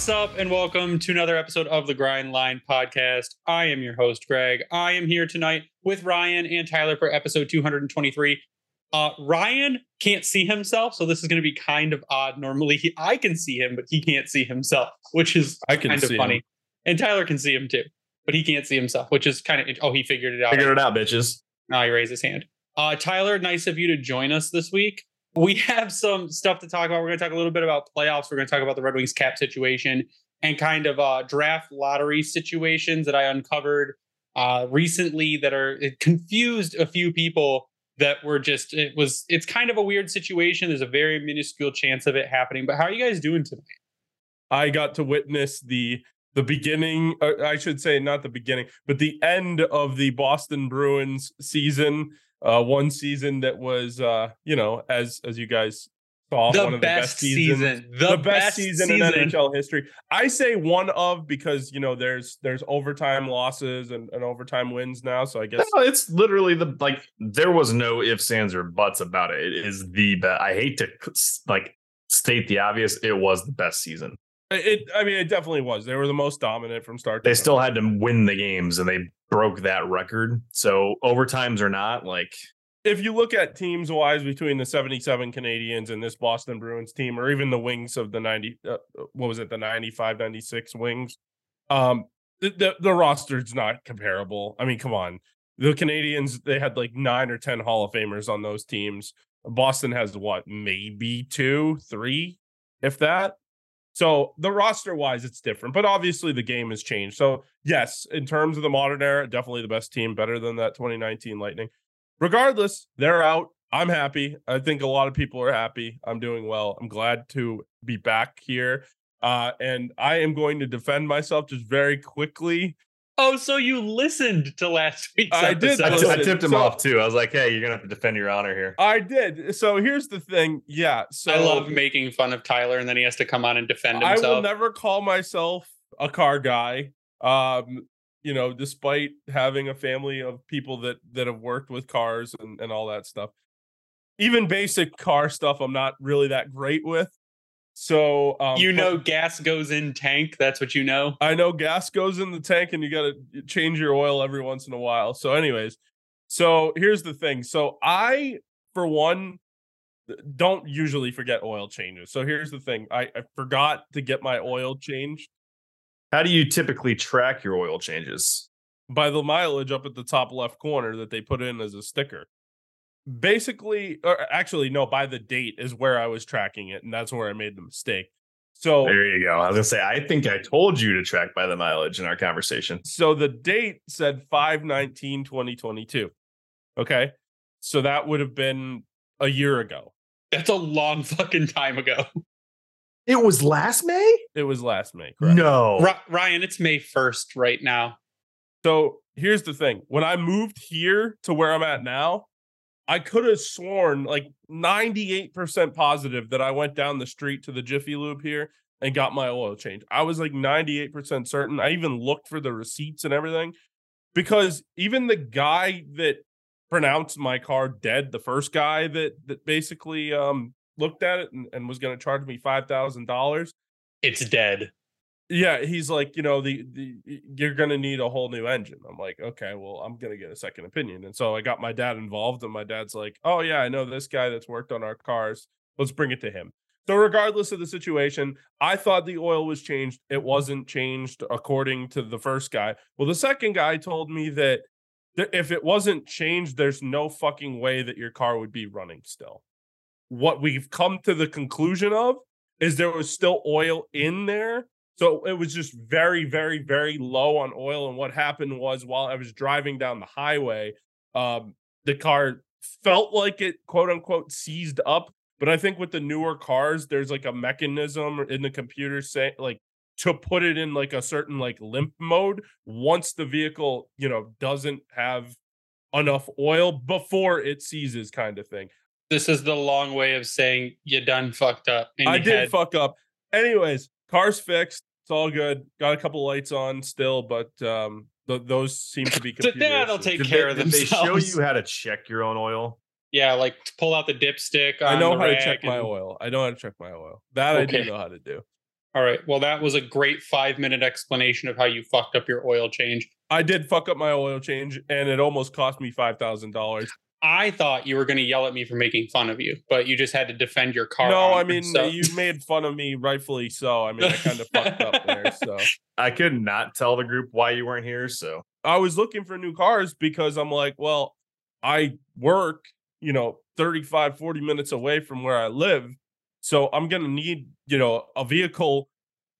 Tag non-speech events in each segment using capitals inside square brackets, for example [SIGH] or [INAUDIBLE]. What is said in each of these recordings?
What's up, and welcome to another episode of the Grind Line Podcast. I am your host, Greg. I am here tonight with Ryan and Tyler for episode 223. Uh, Ryan can't see himself, so this is going to be kind of odd. Normally, he, I can see him, but he can't see himself, which is I can kind of funny. him. And Tyler can see him too, but he can't see himself, which is kind of oh, he figured it out. Figured it out, bitches. Now he raised his hand. Uh, Tyler, nice of you to join us this week. We have some stuff to talk about. We're going to talk a little bit about playoffs. We're going to talk about the Red Wings cap situation and kind of uh, draft lottery situations that I uncovered uh, recently that are confused a few people that were just it was it's kind of a weird situation. There's a very minuscule chance of it happening. But how are you guys doing tonight? I got to witness the the beginning. Uh, I should say not the beginning, but the end of the Boston Bruins season. Uh, one season that was, uh, you know, as as you guys saw, The one of best the best seasons, season. the, The best, best season, in season. NHL history. I say one of because you know there's there's overtime losses and, and overtime wins now. So I guess No, it's literally the like there was no ifs, ands, or buts about it. It is the best. I hate to like state the obvious. It was the best season. It. I mean, it definitely was. They were the most dominant from start. They still had to win the games, and they broke that record. So overtimes or not, like if you look at teams wise between the 77 Canadiens and this Boston Bruins team, or even the wings of the 90, uh, what was it, the 95, 96 wings, um, the, the, the roster's not comparable. I mean, come on. The Canadiens, they had like nine or 10 Hall of Famers on those teams. Boston has what, maybe two, three, if that. So the roster wise, it's different, but obviously the game has changed. So, yes, in terms of the modern era, definitely the best team, better than that 2019 Lightning regardless, they're out. I'm happy. I think a lot of people are happy. I'm doing well. I'm glad to be back here. Uh, and I am going to defend myself just very quickly. Oh, so you listened to last week's I did episode. I, listen. tipped him So- off too. I was like, "Hey, you're gonna have to defend your honor here." I did. So here's the thing. Yeah. So I love making fun of Tyler, and then he has to come on and defend himself. I will never call myself a car guy. Um, you know, despite having a family of people that that have worked with cars and, and all that stuff. Even basic car stuff, I'm not really that great with. So um, you but- know, gas goes in tank. That's what you know. I know gas goes in the tank and you got to change your oil every once in a while. So, anyways, so here's the thing. So, I, for one, don't usually forget oil changes. So, here's the thing I, I forgot to get my oil changed How do you typically track your oil changes? by the mileage up at the top left corner that they put in as a sticker. Basically, or actually, no, by the date is where I was tracking it. And that's where I made the mistake. So, There you go. I was gonna say, I think I told you to track by the mileage in our conversation. So the date said 519 2022. Okay. So that would have been a year ago. That's a long fucking time ago. [LAUGHS] It was last May. It was last May, correct? No, Ri- Ryan, it's May 1st right now. So here's the thing. When I moved here to where I'm at now, I could have sworn like 98% positive that I went down the street to the Jiffy Lube here and got my oil change. I was like 98% certain. I even looked for the receipts and everything because even the guy that pronounced my car dead, the first guy that that basically um looked at it and, and was going to charge me $5,000, It's dead. Yeah, he's like, you know, the, the you're gonna need a whole new engine. I'm like, okay, well, I'm gonna get a second opinion. And so I got my dad involved, and my dad's like, oh yeah, I know this guy that's worked on our cars. Let's bring it to him. So regardless of the situation, I thought the oil was changed. It wasn't changed according to the first guy. Well, the second guy told me that if it wasn't changed, there's no fucking way that your car would be running still. What we've come to the conclusion of is there was still oil in there. So it was just very, very, very low on oil. And what happened was while I was driving down the highway, um, the car felt like it quote unquote seized up. But I think with the newer cars, there's like a mechanism in the computer say like to put it in like a certain like limp mode once the vehicle, you know, doesn't have enough oil before it seizes kind of thing. This is the long way of saying you done fucked up. I did had... fuck up. Anyways, car's fixed. It's all good. Got a couple lights on still, but um th- those seem to be [LAUGHS] computer So that'll take did care they, of themselves. Did they show you how to check your own oil? Yeah, like pull out the dipstick. I know how to check and... my oil. I know how to check my oil. That okay. I do know how to do. All right. Well, that was a great five minute explanation of how you fucked up your oil change. I did fuck up my oil change, and it almost cost me five thousand dollars. I thought you were going to yell at me for making fun of you, but you just had to defend your car. No, I mean you made fun of me, rightfully so. I mean, I kind of fucked up there. [LAUGHS] So I could not tell the group why you weren't here. So I was looking for new cars because I'm like, well, I work, you know, 35, 40 minutes away from where I live. So I'm going to need, you know, a vehicle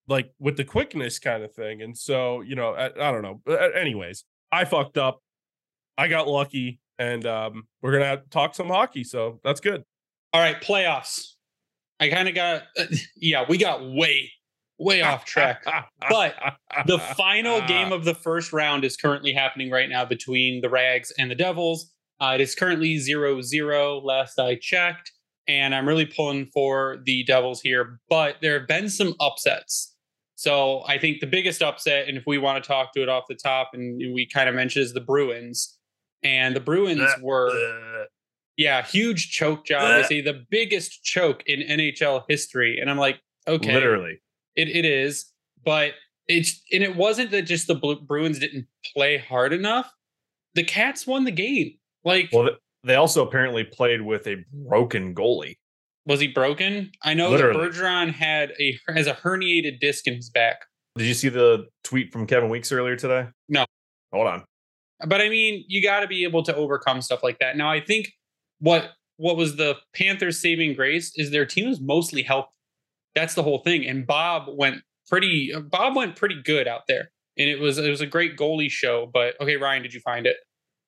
like with the quickness kind of thing. And so, you know, I, I don't know. But anyways, I fucked up. I got lucky and um, we're to talk some hockey. So that's good. All right. Playoffs. I kind of got, uh, [LAUGHS] yeah, we got way, way off track. but the final game of the first round is currently happening right now between the Rags and the Devils. Uh, it is currently 0 0 last I checked and I'm really pulling for the Devils here. But there have been some upsets. So I think the biggest upset, and if we want to talk to it off the top, and we kind of mentioned is the Bruins. And the Bruins were, yeah, huge choke job. They say the biggest choke in NHL history. And I'm like, okay, literally, it, it is. But it's and it wasn't that just the Bruins didn't play hard enough. The Cats won the game. Like, well, they also apparently played with a broken goalie. Was he broken? I know Literally. that Bergeron had a has a herniated disc in his back. Did you see the tweet from Kevin Weeks earlier today? No. Hold on. But I mean, you got to be able to overcome stuff like that. Now, I think what what was the Panthers' saving grace is their team was mostly healthy. That's the whole thing. And Bob went pretty. Bob went pretty good out there, and it was it was a great goalie show. But okay, Ryan, did you find it?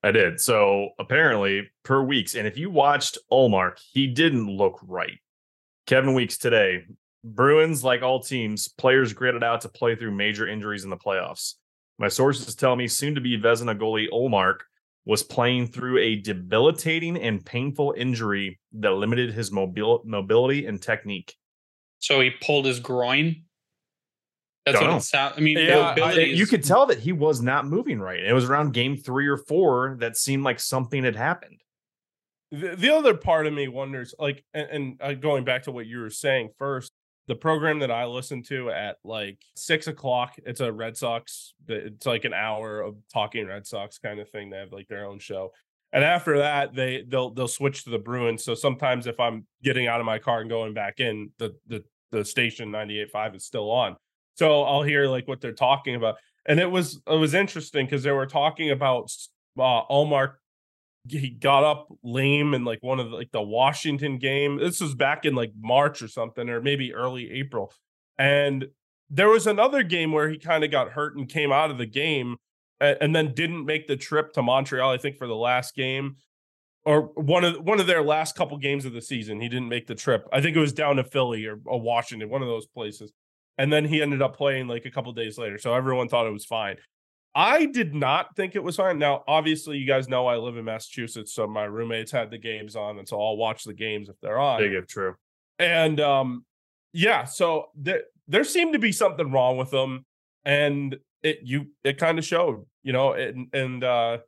I did. So apparently, per weeks, and if you watched Ullmark, he didn't look right. Kevin Weeks today, Bruins, like all teams, players graded out to play through major injuries in the playoffs. My sources tell me soon to be Vezina goalie Ullmark was playing through a debilitating and painful injury that limited his mobil- mobility and technique. So he pulled his groin. That's Don't what know. it sounds. I mean, yeah, I, you could tell that he was not moving right. It was around game three or four that seemed like something had happened. The, the other part of me wonders, like, and, and uh, going back to what you were saying first, the program that I listen to at like six o'clock, it's a Red Sox. It's like an hour of talking Red Sox kind of thing. They have like their own show, and after that, they they'll they'll switch to the Bruins. So sometimes if I'm getting out of my car and going back in, the the the station 98.5 is still on. So I'll hear like what they're talking about. And it was it was interesting because they were talking about uh Ullmark he got up lame in like one of the, like the Washington game. This was back in like March or something, or maybe early April. And there was another game where he kind of got hurt and came out of the game and, and, then didn't make the trip to Montreal, I think, for the last game. Or one of one of their last couple games of the season. He didn't make the trip. I think it was down to Philly or, or Washington, one of those places and then he ended up playing like a couple days later. So everyone thought it was fine. I did not think it was fine. Now, obviously, you guys know I live in Massachusetts, so my roommates had the games on, and so I'll watch the games if they're on. Big if true. And um, yeah, so there there seemed to be something wrong with them, and it you it kind of showed, you know, and and uh,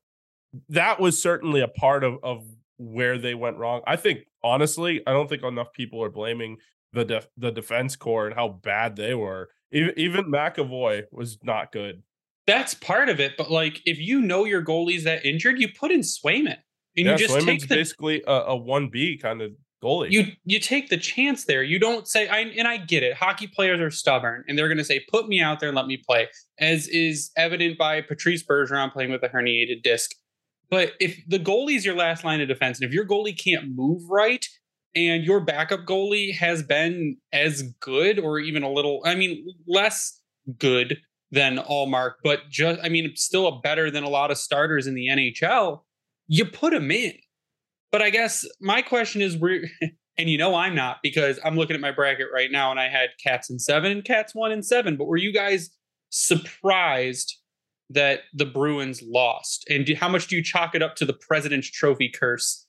that was certainly a part of of where they went wrong. I think honestly, I don't think enough people are blaming the def- the defense core and how bad they were. Even even McAvoy was not good. That's part of it, but like if you know your goalie's that injured, you put in Swayman and yeah, you just Swayman's take the, basically a one B kind of goalie. You you take the chance there. You don't say I and I get it. Hockey players are stubborn and they're going to say put me out there and let me play, as is evident by Patrice Bergeron playing with a herniated disc. But if the goalie is your last line of defense, and if your goalie can't move right, and your backup goalie has been as good or even a little, I mean, less good than Ullmark, but just, I mean, still a better than a lot of starters in the NHL, you put him in. But I guess my question is, [LAUGHS] and you know I'm not because I'm looking at my bracket right now and I had Cats in seven and Cats one and seven. But were you guys surprised that the Bruins lost? And do, how much do you chalk it up to the President's Trophy curse?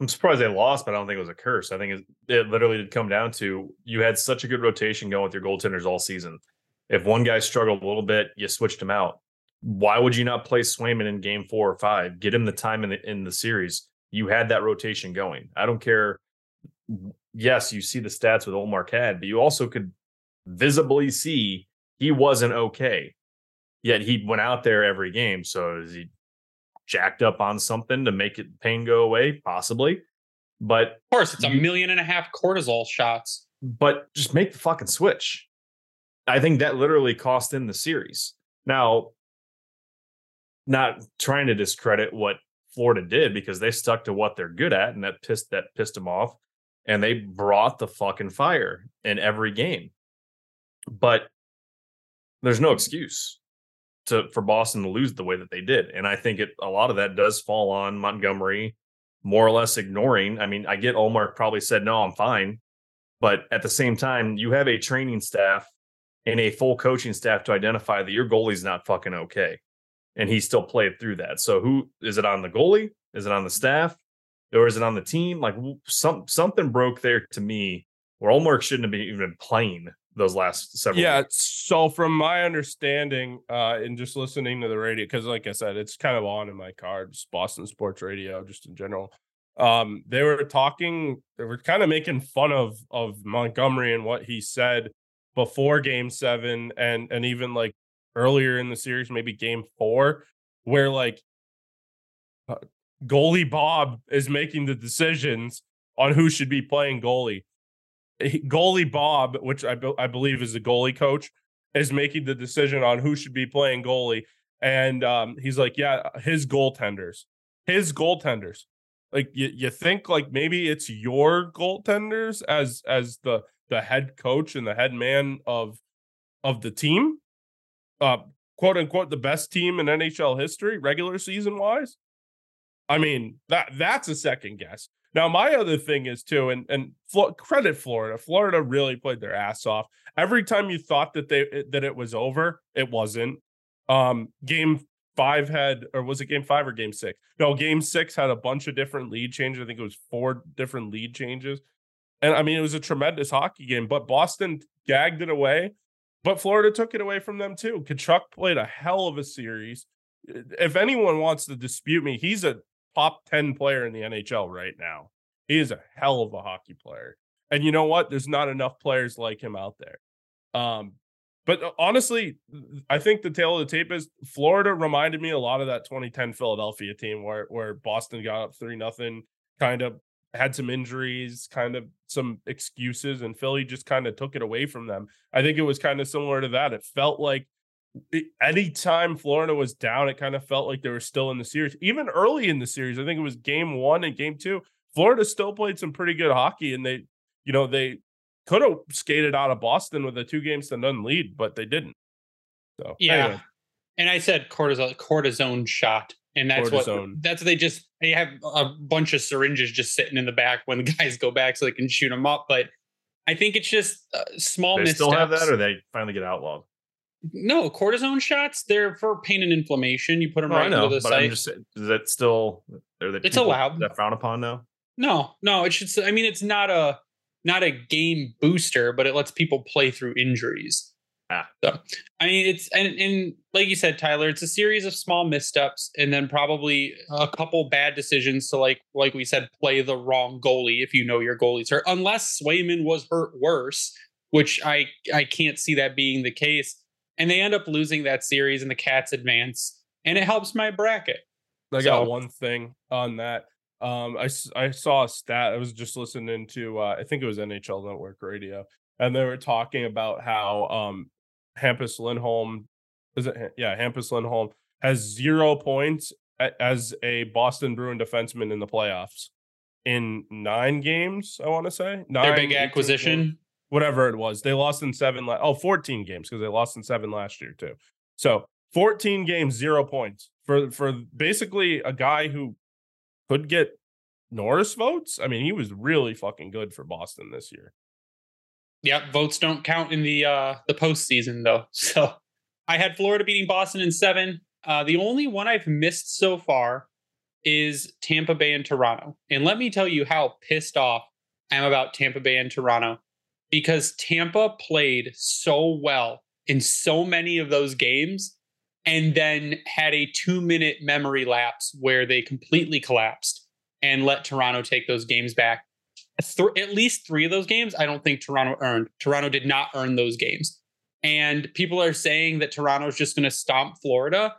I'm surprised they lost, but I don't think it was a curse. I think it literally did come down to you had such a good rotation going with your goaltenders all season. If one guy struggled a little bit, you switched him out. Why would you not play Swayman in game four or five? Get him the time in the in the series. You had that rotation going. I don't care. Yes, you see the stats with Ullmark had, but you also could visibly see he wasn't okay. Yet he went out there every game. So is he jacked up on something to make it pain go away? Possibly. But of course, it's a million and a half cortisol shots. But just make the fucking switch. I think that literally cost him the series. Now, not trying to discredit what Florida did because they stuck to what they're good at, and that pissed that pissed them off. And they brought the fucking fire in every game. But there's no excuse to for Boston to lose the way that they did. And I think it a lot of that does fall on Montgomery more or less ignoring. I mean, I get Ullmark probably said, no, I'm fine. But at the same time, you have a training staff and a full coaching staff to identify that your goalie's not fucking okay. And he still played through that. So who is it on the goalie? Is it on the staff? Or is it on the team? Like some something broke there to me where Ullmark shouldn't have been even playing those last several yeah weeks. so from my understanding uh and just listening to the radio because like i said it's kind of on in my car just boston sports radio just in general um they were talking they were kind of making fun of of montgomery and what he said before game seven and and even like earlier in the series maybe game four where like uh, goalie bob is making the decisions on who should be playing goalie goalie Bob, which I, be- I believe is the goalie coach, is making the decision on who should be playing goalie. And um, he's like, yeah, his goaltenders, his goaltenders. Like you, you think like maybe it's your goaltenders as as the the head coach and the head man of of the team, uh, quote unquote, the best team in NHL history, regular season wise. I mean that that's a second guess. Now, my other thing is too, and and credit Florida. Florida really played their ass off. Every time you thought that they that it was over, it wasn't. Um, game five had, or was it game five or game six? No, game six had a bunch of different lead changes. I think it was four different lead changes. And I mean, it was a tremendous hockey game, but Boston gagged it away. But Florida took it away from them too. Tkachuk played a hell of a series. If anyone wants to dispute me, he's a top 10 player in the NHL right now. He is a hell of a hockey player. And you know what? There's not enough players like him out there. Um, but uh, honestly, I think the tail of the tape is Florida reminded me a lot of that 2010 Philadelphia team where where Boston got up three nothing, kind of had some injuries, kind of some excuses, and Philly just kind of took it away from them. I think it was kind of similar to that. It felt like anytime Florida was down, it kind of felt like they were still in the series. Even early in the series, I think it was game one and game two. Florida still played some pretty good hockey, and they, you know, they could have skated out of Boston with a two games to none lead, but they didn't. So yeah, anyway. and I said cortisone cortisone shot, and that's what that's what they just they have a bunch of syringes just sitting in the back when the [LAUGHS] guys go back so they can shoot them up, but. I think it's just uh, small. They missteps. still have that, or they finally get outlawed. No, cortisone shots. They're for pain and inflammation. You put them oh, right I know, into the but site. I'm just, is that still? Are it's allowed. Is that frown upon now. No, no. It should. I mean, it's not a not a game booster, but it lets people play through injuries. Ah. So, I mean, it's and and like you said, Tyler, it's a series of small missteps, and then probably a couple bad decisions to like like we said, play the wrong goalie if you know your goalie's hurt. Unless Swayman was hurt worse, which I I can't see that being the case and they end up losing that series and the Cats advance, and it helps my bracket. I so, got one thing on that. Um, I, I saw a stat. I was just listening to uh, I think it was NHL Network Radio, and they were talking about how um, Hampus Lindholm is it? Yeah, Hampus Lindholm has zero points as a Boston Bruin defenseman in the playoffs in nine games. I want to say nine, Their big acquisition. whatever it was. They lost in seven. La- oh, 14 games because they lost in seven last year too. So 14 games, zero points for for basically a guy who could get Norris votes. I mean, he was really fucking good for Boston this year. Yep, votes don't count in the uh the postseason though. [LAUGHS] So I had Florida beating Boston in seven. Uh, the only one I've missed so far is Tampa Bay and Toronto. And let me tell you how pissed off I am about Tampa Bay and Toronto because Tampa played so well in so many of those games and then had a two minute memory lapse where they completely collapsed and let Toronto take those games back. Th- at least three of those games, I don't think Toronto earned. Toronto did not earn those games. And people are saying that Toronto is just going to stomp Florida.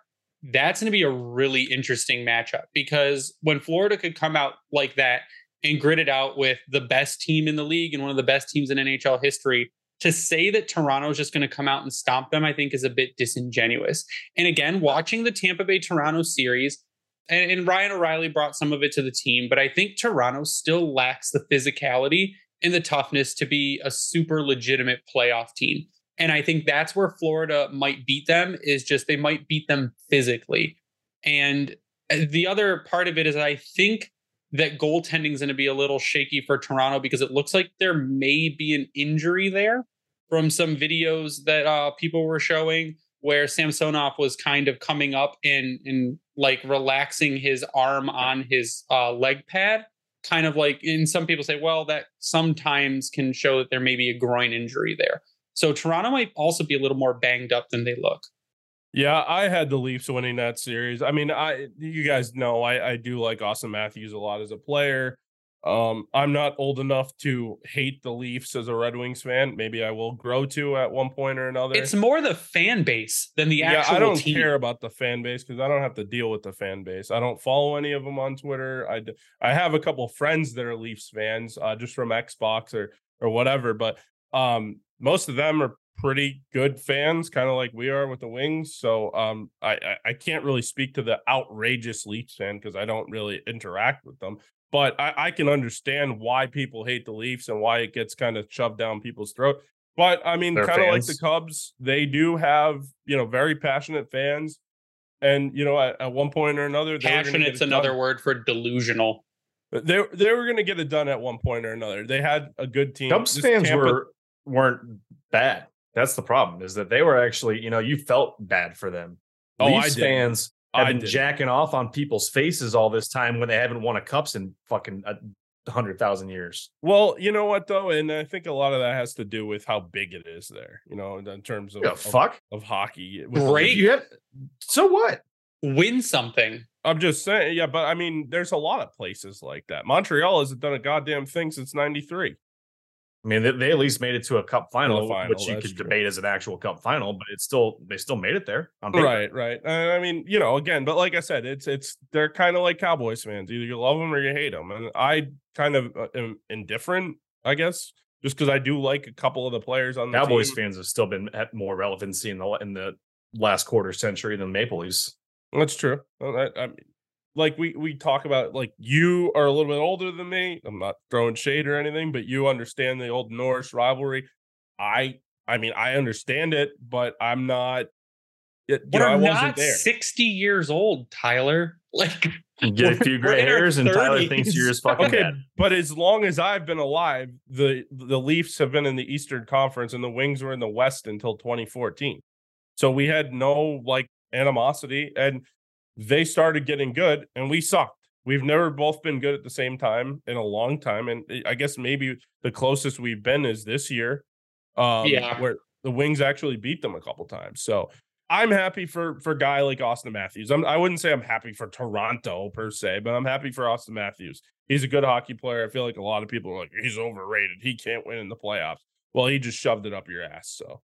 That's going to be a really interesting matchup because when Florida could come out like that and grit it out with the best team in the league and one of the best teams in NHL history, to say that Toronto is just going to come out and stomp them, I think is a bit disingenuous. And again, watching the Tampa Bay Toronto series, and, and, Ryan O'Reilly brought some of it to the team, but I think Toronto still lacks the physicality and the toughness to be a super legitimate playoff team. And I think that's where Florida might beat them is just they might beat them physically. And uh, the other part of it is I think that goaltending is going to be a little shaky for Toronto because it looks like there may be an injury there from some videos that uh, people were showing where Samsonov was kind of coming up and and like relaxing his arm on his uh, leg pad, kind of like. And some people say, well, that sometimes can show that there may be a groin injury there. So Toronto might also be a little more banged up than they look. Yeah, I had the Leafs winning that series. I mean, I you guys know I, I do like Auston Matthews a lot as a player. Um, I'm not old enough to hate the Leafs as a Red Wings fan. Maybe I will grow to at one point or another. It's more the fan base than the actual. Yeah, I don't team. care about the fan base because I don't have to deal with the fan base. I don't follow any of them on Twitter. I I have a couple friends that are Leafs fans, uh, just from Xbox or or whatever. But um, most of them are pretty good fans, kind of like we are with the Wings. So um, I, I, I can't really speak to the outrageous Leafs fan because I don't really interact with them. But I, I can understand why people hate the Leafs and why it gets kind of shoved down people's throat. But I mean, kind of like the Cubs, they do have you know very passionate fans, and you know at, at one point or another, passionate's another done. word for delusional. They they were going to get it done at one point or another. They had a good team. Cubs this fans Tampa, were weren't bad. That's the problem is that they were actually, you know, you felt bad for them. Oh, Leafs fans have I been did. jacking off on people's faces all this time when they haven't won a cups in fucking uh, a hundred thousand years. Well, you know what though, and I think a lot of that has to do with how big it is there. You know, in terms of yeah, fuck of, of hockey. Great. You have, so what? Win something. I'm just saying, yeah, but I mean, there's a lot of places like that. Montreal hasn't done a goddamn thing since '93. I mean, they, they, at least made it to a cup final, final which you could true. debate as an actual cup final, but it's still they still made it there. right, right. Uh, I mean, you know, again, but like I said, it's it's they're kind of like Cowboys fans. Either you love them or you hate them, and I kind of uh, am indifferent, I guess, just because I do like a couple of the players on the Cowboys team. fans have still been at more relevancy in the in the last quarter century than Maple Leafs. That's true. I, I, like we we talk about like you are a little bit older than me. I'm not throwing shade or anything, but you understand the old Norris rivalry. I I mean I understand it, but I'm not. You We're know, I wasn't there. 60 years old, Tyler. [LAUGHS] Like get a few gray hairs, and Tyler thinks you're just [LAUGHS] fucking okay, bad. But as long as I've been alive, the the Leafs have been in the Eastern Conference, and the Wings were in the West until 2014. So we had no like animosity, and they started getting good and we sucked. We've never both been good at the same time in a long time. And eh, I guess maybe the closest we've been is this year. Um, yeah. where the Wings actually beat them a couple times. So I'm happy for for a guy like Auston Matthews. I'm, I wouldn't say I'm happy for Toronto per se, but I'm happy for Auston Matthews. He's a good hockey player. I feel like a lot of people are like, he's overrated. He can't win in the playoffs. Well, he just shoved it up your ass. So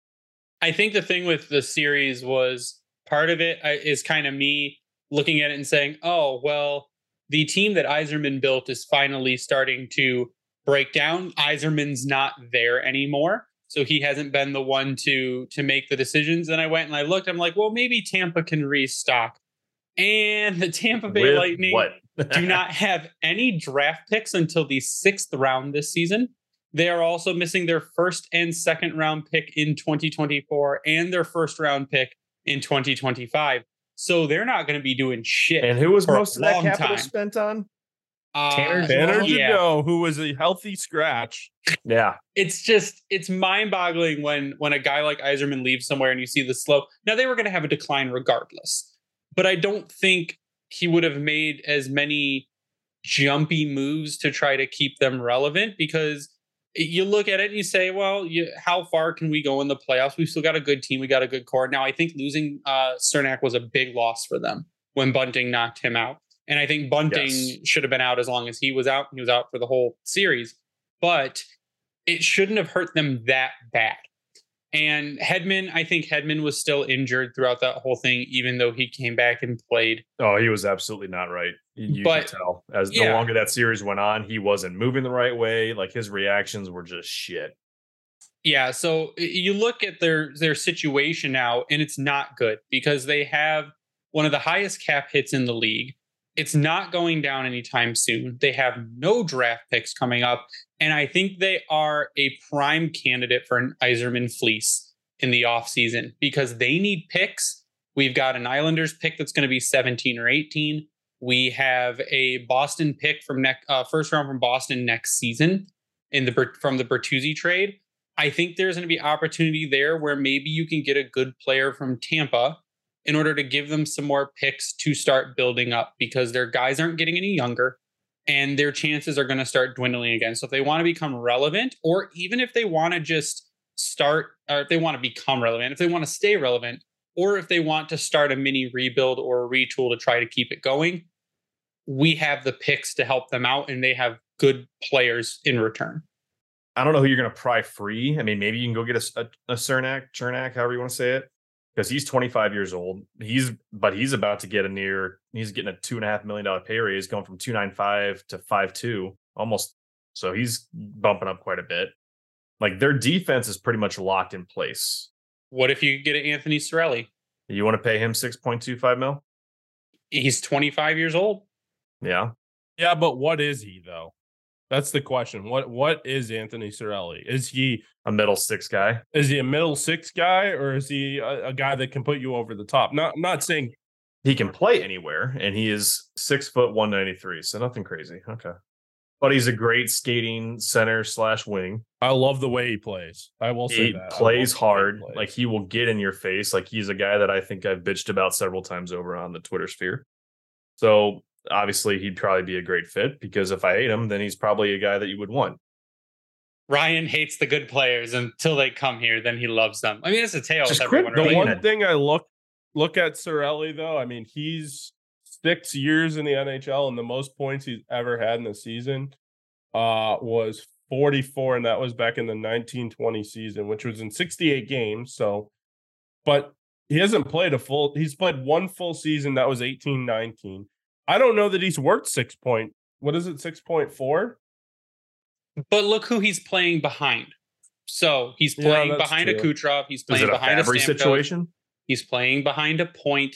I think the thing with the series was part of it uh, kind of me looking at it and saying, oh, well, the team that Yzerman built is finally starting to break down. Yzerman's not there anymore. So he hasn't been the one to to make the decisions. And I went and I looked, I'm like, well, maybe Tampa can restock. And the Tampa Bay With Lightning do [LAUGHS] not have any draft picks until the sixth round this season. They are also missing their first and second round pick in 2024 and their first round pick in 2025. So they're not going to be doing shit. And who was most of that long capital time. spent on? Uh, Tanner Tanner yeah. Jeannot, who was a healthy scratch. Yeah. it's just it's mind-boggling when when a guy like Yzerman leaves somewhere and you see the slow. Now they were going to have a decline regardless, but I don't think he would have made as many jumpy moves to try to keep them relevant because you look at it and you say, well, you, how far can we go in the playoffs? We've still got a good team. We got a good core. Now I think losing uh, Cernak was a big loss for them when Bunting knocked him out. And I think Bunting Yes. should have been out as long as he was out. He was out for the whole series, but it shouldn't have hurt them that bad. And Hedman, I think Hedman was still injured throughout that whole thing, even though he came back and played. Oh, he was absolutely not right. You, But- could tell. As the longer that series went on, he wasn't moving the right way. Like his reactions were just shit. Yeah, so you look at their their situation now, and it's not good because they have one of the highest cap hits in the league. It's not going down anytime soon. They have no draft picks coming up, and I think they are a prime candidate for an Yzerman fleece in the offseason because they need picks. We've got an Islanders pick that's going to be 17 or 18. We have a Boston pick from next uh, first round from Boston next season in the from the Bertuzzi trade. I think there's going to be opportunity there where maybe you can get a good player from Tampa in order to give them some more picks to start building up because their guys aren't getting any younger and their chances are going to start dwindling again. So if they want to become relevant, or even if they want to just start, or if they want to become relevant, if they want to stay relevant, or if they want to start a mini rebuild or a retool to try to keep it going, we have the picks to help them out and they have good players in return. I don't know who you're going to pry free. I mean, maybe you can go get a, a, a Cernak, Chernak, however you want to say it, because he's 25 years old. He's, but he's about to get a near, he's getting a two and a half million dollar pay raise going from 295 to 52 almost. So he's bumping up quite a bit. Like their defense is pretty much locked in place. What if you get an Anthony Cirelli? You want to pay him 6.25 mil? He's 25 years old. Yeah. Yeah, but what is he though? That's the question. What what is Anthony Cirelli? Is he A middle six guy. is he a middle six guy or is he a, a guy that can put you over the top? Not I'm not saying He can play anywhere and he is six foot 193. So nothing crazy. Okay. But he's a great skating center slash wing. I love the way he plays. I will say he that. Plays love the way he hard. plays. Like he will get in your face. Like he's a guy that I think I've bitched about several times over on the Twitter sphere. So obviously he'd probably be a great fit because if I hate him, then he's probably a guy that you would want. Ryan hates the good players until they come here, then he loves them. I mean, it's a tale Just with everyone. the Really. one thing I look look at Sorelli though, I mean, he's six years in the NHL and the most points he's ever had in the season uh was 44 and that was back in the 1920 season which was in 68 games so but he hasn't played a full he's played one full season that was 18 19 i don't know that he's worth six point what is it 6.4 But look who he's playing behind. So he's playing that's behind a true. Kucherov. He's playing it a behind a Fabry Stamkos. situation? He's playing behind a point.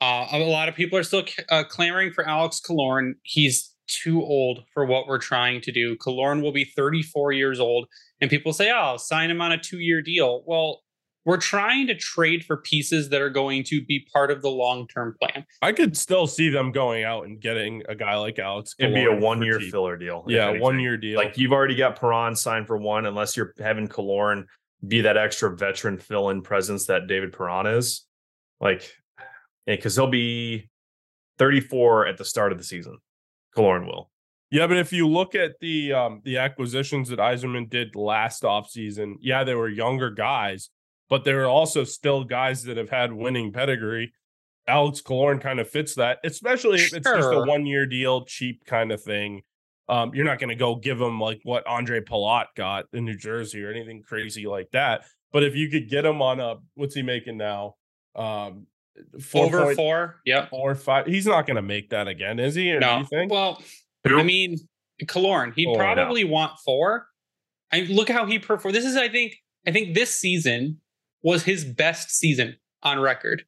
Uh, a lot of people are still uh, clamoring for Alex Killorn. He's too old for what we're trying to do. Killorn will be 34 years old, and people say, "Oh, sign him on a two-year deal." Well, we're trying to trade for pieces that are going to be part of the long-term plan. i could still see them going out and getting a guy like alex It'd be a one year filler deal. yeah one year deal Like you've already got Perron signed for one, unless you're having Killorn be that extra veteran fill in presence that David Perron is. Like, because he'll be 34 at the start of the season. Killorn will. Yeah, but if you look at the um the acquisitions that Yzerman did last offseason, yeah, they were younger guys, but they were also still guys that have had winning pedigree. Alex Killorn kind of fits that, especially if it's just a one-year deal, cheap kind of thing. Um, you're not going to go give him like what Ondrej Palat got in New Jersey or anything crazy like that. But if you could get him on a what's he making now? Um, Over four, yep. or five. He's not going to make that again, is he? Or do No, you think? well, Who? I mean, Killorn, he'd Oh, no. probably want four. I look how he performed. This is, I think, I think this season was his best season on record.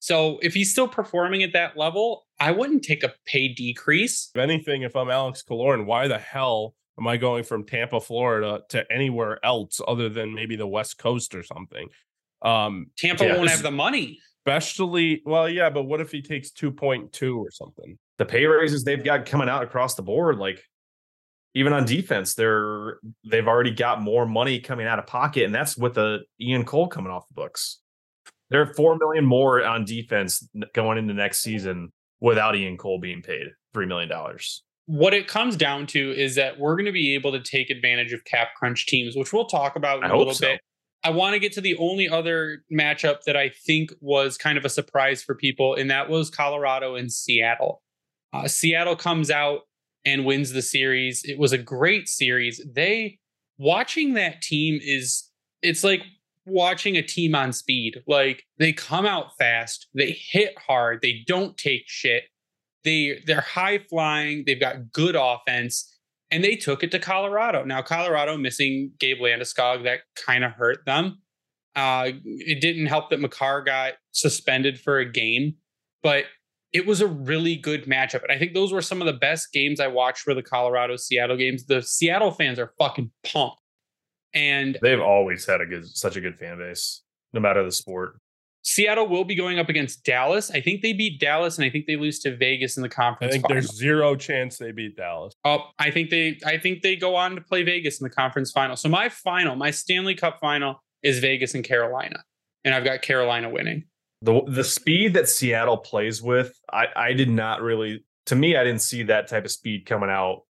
So if he's still performing at that level, I wouldn't take a pay decrease. If anything, if I'm Alex Killorn, why the hell am I going from Tampa, Florida to anywhere else other than maybe the West Coast or something? Um, Tampa Yeah, won't have the money. Especially, well, yeah, but what if he takes 2.2 or something? the pay raises they've got coming out across the board, like even on defense, they're they've already got more money coming out of pocket, and that's with the Ian Cole coming off the books. They're four million more on defense going into next season without Ian Cole being paid three million dollars. What it comes down to is that we're going to be able to take advantage of cap crunch teams, which we'll talk about in I a hope little so. bit. I want to get to the only other matchup that I think was kind of a surprise for people, and that was Colorado and Seattle. Uh, Seattle comes out and wins the series. It was a great series. They watching that team is it's like watching a team on speed. Like they come out fast, they hit hard, they don't take shit. They they're high flying, they've got good offense, and they took it to Colorado. Now Colorado missing Gabe Landeskog, that kind of hurt them. Uh, it didn't help that Makar got suspended for a game, but it was a really good matchup. And I think those were some of the best games I watched for the Colorado Seattle games. The Seattle fans are fucking pumped. And They've always had a good, such a good fan base, no matter the sport. Seattle will be going up against Dallas. I think they beat Dallas, and I think they lose to Vegas in the conference. I think final. there's zero chance they beat Dallas. Oh, I think they I think they go on to play Vegas in the conference final. So my final, my Stanley Cup final is Vegas and Carolina. And I've got Carolina winning. the The speed that Seattle plays with, I I did not really. To me, I didn't see that type of speed coming out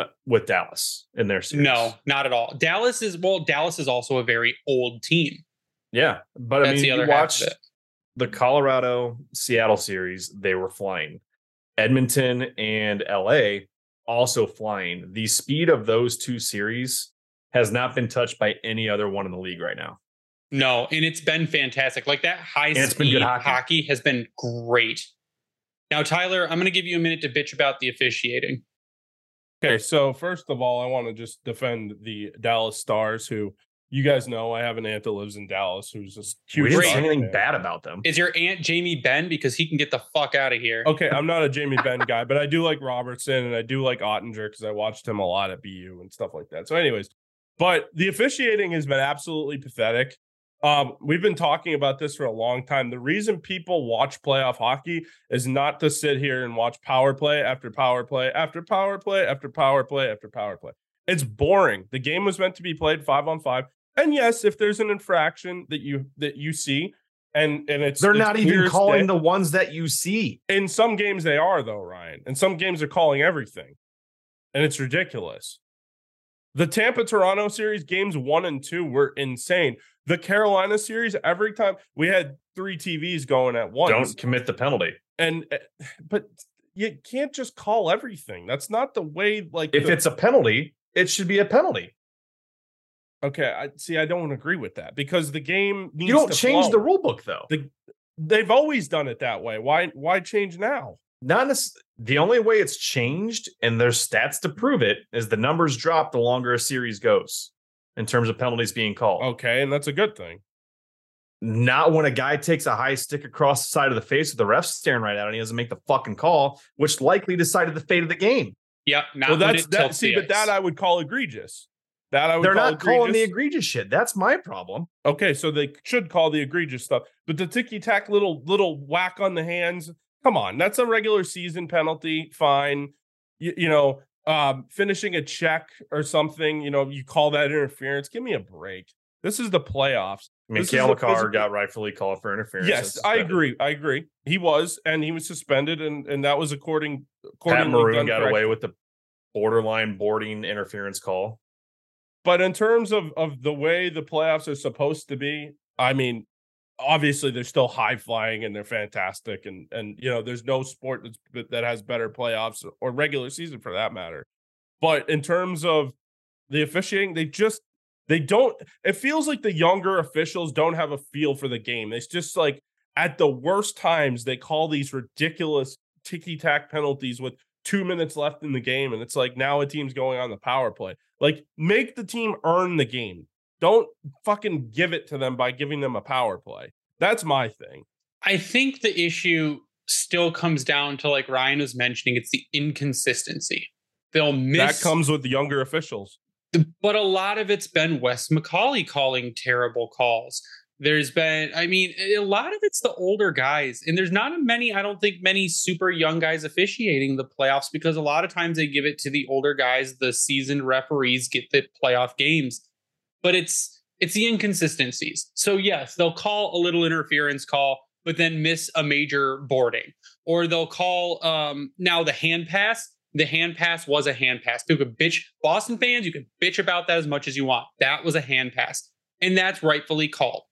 uh, with Dallas in their series. No, not at all. Dallas is well, Dallas is also a very old team. Yeah, but I mean, the you other half watched the Colorado Seattle series; they were flying. Edmonton and LA also flying. The speed of those two series has not been touched by any other one in the league right now. No, and it's been fantastic. Like that high it's been speed hockey. hockey. has been great. Now, Tyler, I'm going to give you a minute to bitch about the officiating. Okay, so first of all, I want to just defend the Dallas Stars, who you guys know I have an aunt that lives in Dallas who's just huge. we didn't say anything fan. bad about them. Is your aunt Jamie Benn because he can get the fuck out of here? Okay, I'm not a Jamie [LAUGHS] Benn guy, but I do like Robertson and I do like Oettinger because I watched him a lot at BU and stuff like that. So, anyways, but the officiating has been absolutely pathetic. Um, we've been talking about this for a long time. The reason people watch playoff hockey is not to sit here and watch power play after power play after power play after power play after power play. It's boring. The game was meant to be played five on five. And yes, if there's an infraction that you that you see, and and it's They're it's not even calling day- the ones that you see. in some games they are though, Ryan. And some games are calling everything. And it's ridiculous. The Tampa Toronto series games 1 and 2 were insane. The Carolina series every time we had 3 TVs going at once. Don't commit the penalty. And uh, but you can't just call everything. That's not the way like If the- it's a penalty, it should be a penalty. Okay, I see I don't agree with that because the game needs You don't to change flow. the rule book though. The- They've always done it that way. Why why change now? Not nec- the only way it's changed, and there's stats to prove it, is the numbers drop the longer a series goes in terms of penalties being called. Okay, and that's a good thing. Not when a guy takes a high stick across the side of the face with the ref staring right at him and he doesn't make the fucking call, which likely decided the fate of the game. Yep. Not well, that's that. See, but that. I would call egregious. That I would They're call not calling the egregious. egregious shit. That's my problem. Okay, so they should call the egregious stuff. But the ticky tack little little whack on the hands, come on, that's a regular season penalty. Fine, you, you know, um, finishing a check or something. You know, you call that interference. Give me a break. This is the playoffs. I mean, This is Cale a Makar physical- got rightfully called for interference. Yes, I agree. I agree. He was, and he was suspended, and and that was according. Pat Maroon got correctly. away with the borderline boarding interference call. But in terms of of the way the playoffs are supposed to be, I mean, obviously they're still high flying and they're fantastic, and and you know there's no sport that's, that has better playoffs or regular season for that matter. But in terms of the officiating, they just they don't. It feels like the younger officials don't have a feel for the game. It's just like at the worst times they call these ridiculous ticky tack penalties with two minutes left in the game, and it's like now a team's going on the power play. Like, make the team earn the game. Don't fucking give it to them by giving them a power play. That's my thing. I think the issue still comes down to like Ryan was mentioning, it's the inconsistency. They'll miss That comes with the younger officials. but a lot of it's been Wes McCauley calling terrible calls. There's been, I mean, a lot of it's the older guys, and there's not many, I don't think many super young guys officiating the playoffs because a lot of times they give it to the older guys. The seasoned referees get the playoff games, but it's it's the inconsistencies. So yes, they'll call a little interference call, but then miss a major boarding, or they'll call um now the hand pass the hand pass was a hand pass. People could bitch, Boston fans, you can bitch about that as much as you want. That was a hand pass, and that's rightfully called.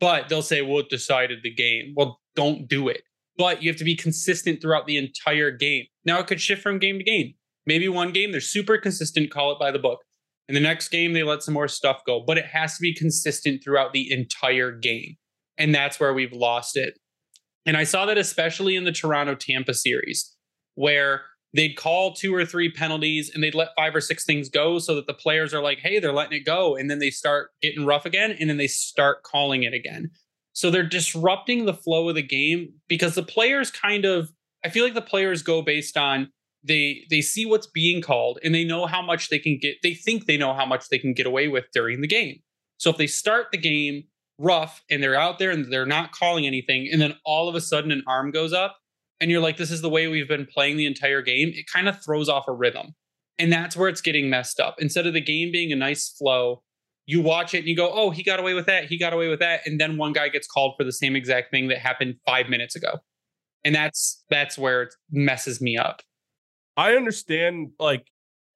But they'll say, well, it decided the game. Well, don't do it. But you have to be consistent throughout the entire game. Now it could shift from game to game. Maybe one game they're super consistent, call it by the book. In the next game, they let some more stuff go, but it has to be consistent throughout the entire game. And that's where we've lost it. And I saw that especially in the Toronto Tampa series, where they'd call two or three penalties and they'd let five or six things go so that the players are like, hey, they're letting it go. And then they start getting rough again and then they start calling it again. So they're disrupting the flow of the game because the players kind of, I feel like the players go based on they they see what's being called and they know how much they can get they think they know how much they can get away with during the game. So if they start the game rough and they're out there and they're not calling anything and then all of a sudden an arm goes up and you're like, this is the way we've been playing the entire game, it kind of throws off a rhythm. And that's where it's getting messed up. Instead of the game being a nice flow, you watch it and you go, oh, he got away with that. He got away with that. And then one guy gets called for the same exact thing that happened five minutes ago. And that's that's where it messes me up. I understand like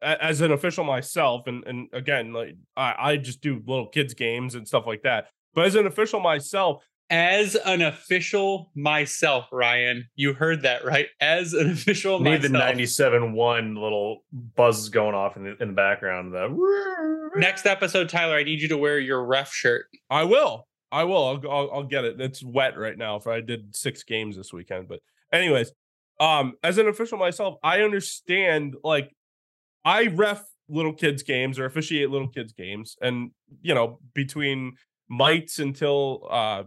as an official myself, and and again, like I, I just do little kids games and stuff like that. But as an official myself, as an official myself, Ryan, you heard that right. As an [LAUGHS] official Need myself. the 97 1 little buzz going off in the, in the background. The [LAUGHS] Next episode, Tyler, I need you to wear your ref shirt. I will. I will. I'll, I'll, I'll get it. It's wet right now. If I did six games this weekend, but anyways, um, as an official myself, I understand. Like, I ref little kids games or officiate little kids games, and you know, between mites until uh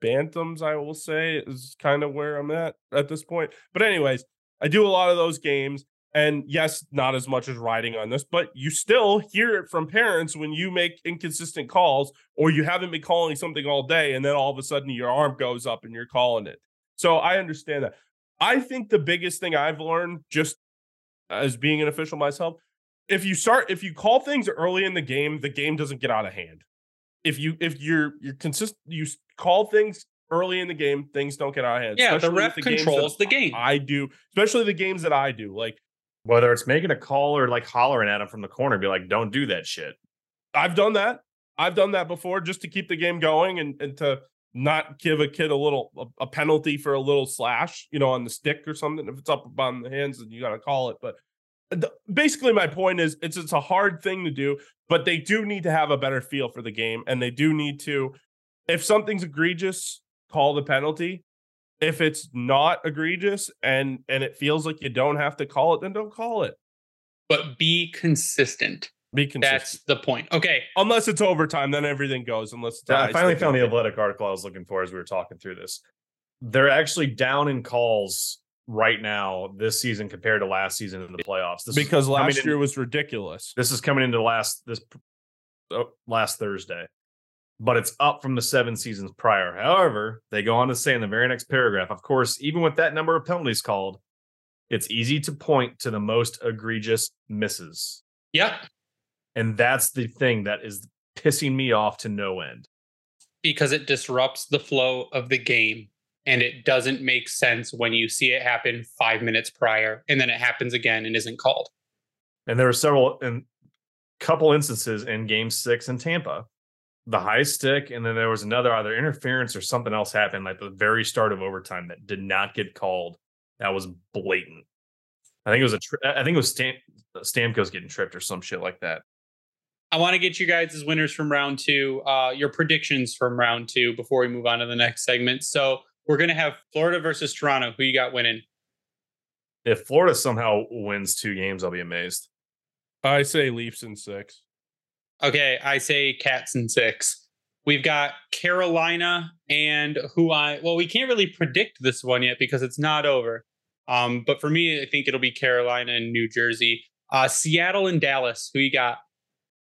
bantams, I will say is kind of where I'm at at this point. But anyways, I do a lot of those games. And yes, not as much as riding on this, but you still hear it from parents when you make inconsistent calls or you haven't been calling something all day and then all of a sudden your arm goes up and you're calling it. So I understand that. I think the biggest thing I've learned just as being an official myself, if you start if you call things early in the game, the game doesn't get out of hand. If you if you're you're consistent you call things early in the game, things don't get out of hand. Yeah, the ref with games controls the game. I do, especially the games that I do. Like Whether it's making a call or like hollering at him from the corner, be like, don't do that shit. I've done that. I've done that before just to keep the game going and, and to not give a kid a little a, a penalty for a little slash, you know, on the stick or something. If it's up on the hands, then you got to call it. But the, basically, my point is, it's it's a hard thing to do, but they do need to have a better feel for the game, and they do need to. If something's egregious, call the penalty. If it's not egregious and and it feels like you don't have to call it, then don't call it. But be consistent. Be consistent. That's the point. Okay. Unless it's overtime, then everything goes. Unless it's a I high finally found the athletic article I was looking for as we were talking through this. They're actually down in calls right now this season compared to last season in the playoffs. This because last in- year was ridiculous. This is coming into last this uh, last Thursday, but it's up from the seven seasons prior. However, they go on to say in the very next paragraph, of course, even with that number of penalties called, it's easy to point to the most egregious misses, Yep. and that's the thing that is pissing me off to no end. Because it disrupts the flow of the game and it doesn't make sense when you see it happen five minutes prior and then it happens again and isn't called. And there were several and couple instances in Game Six in Tampa, the high stick, and then there was another either interference or something else happened like the very start of overtime that did not get called. That was blatant. I think it was a. Tri- I think it was Stam- Stamkos getting tripped or some shit like that. I want to get you guys as winners from round two, uh, your predictions from round two before we move on to the next segment. So we're going to have Florida versus Toronto. Who you got winning? If Florida somehow wins two games, I'll be amazed. I say Leafs in six. Okay, I say Cats in six. We've got Carolina and who I well, we can't really predict this one yet because it's not over. Um, but for me, I think it'll be Carolina and New Jersey. Uh, Seattle and Dallas. Who you got?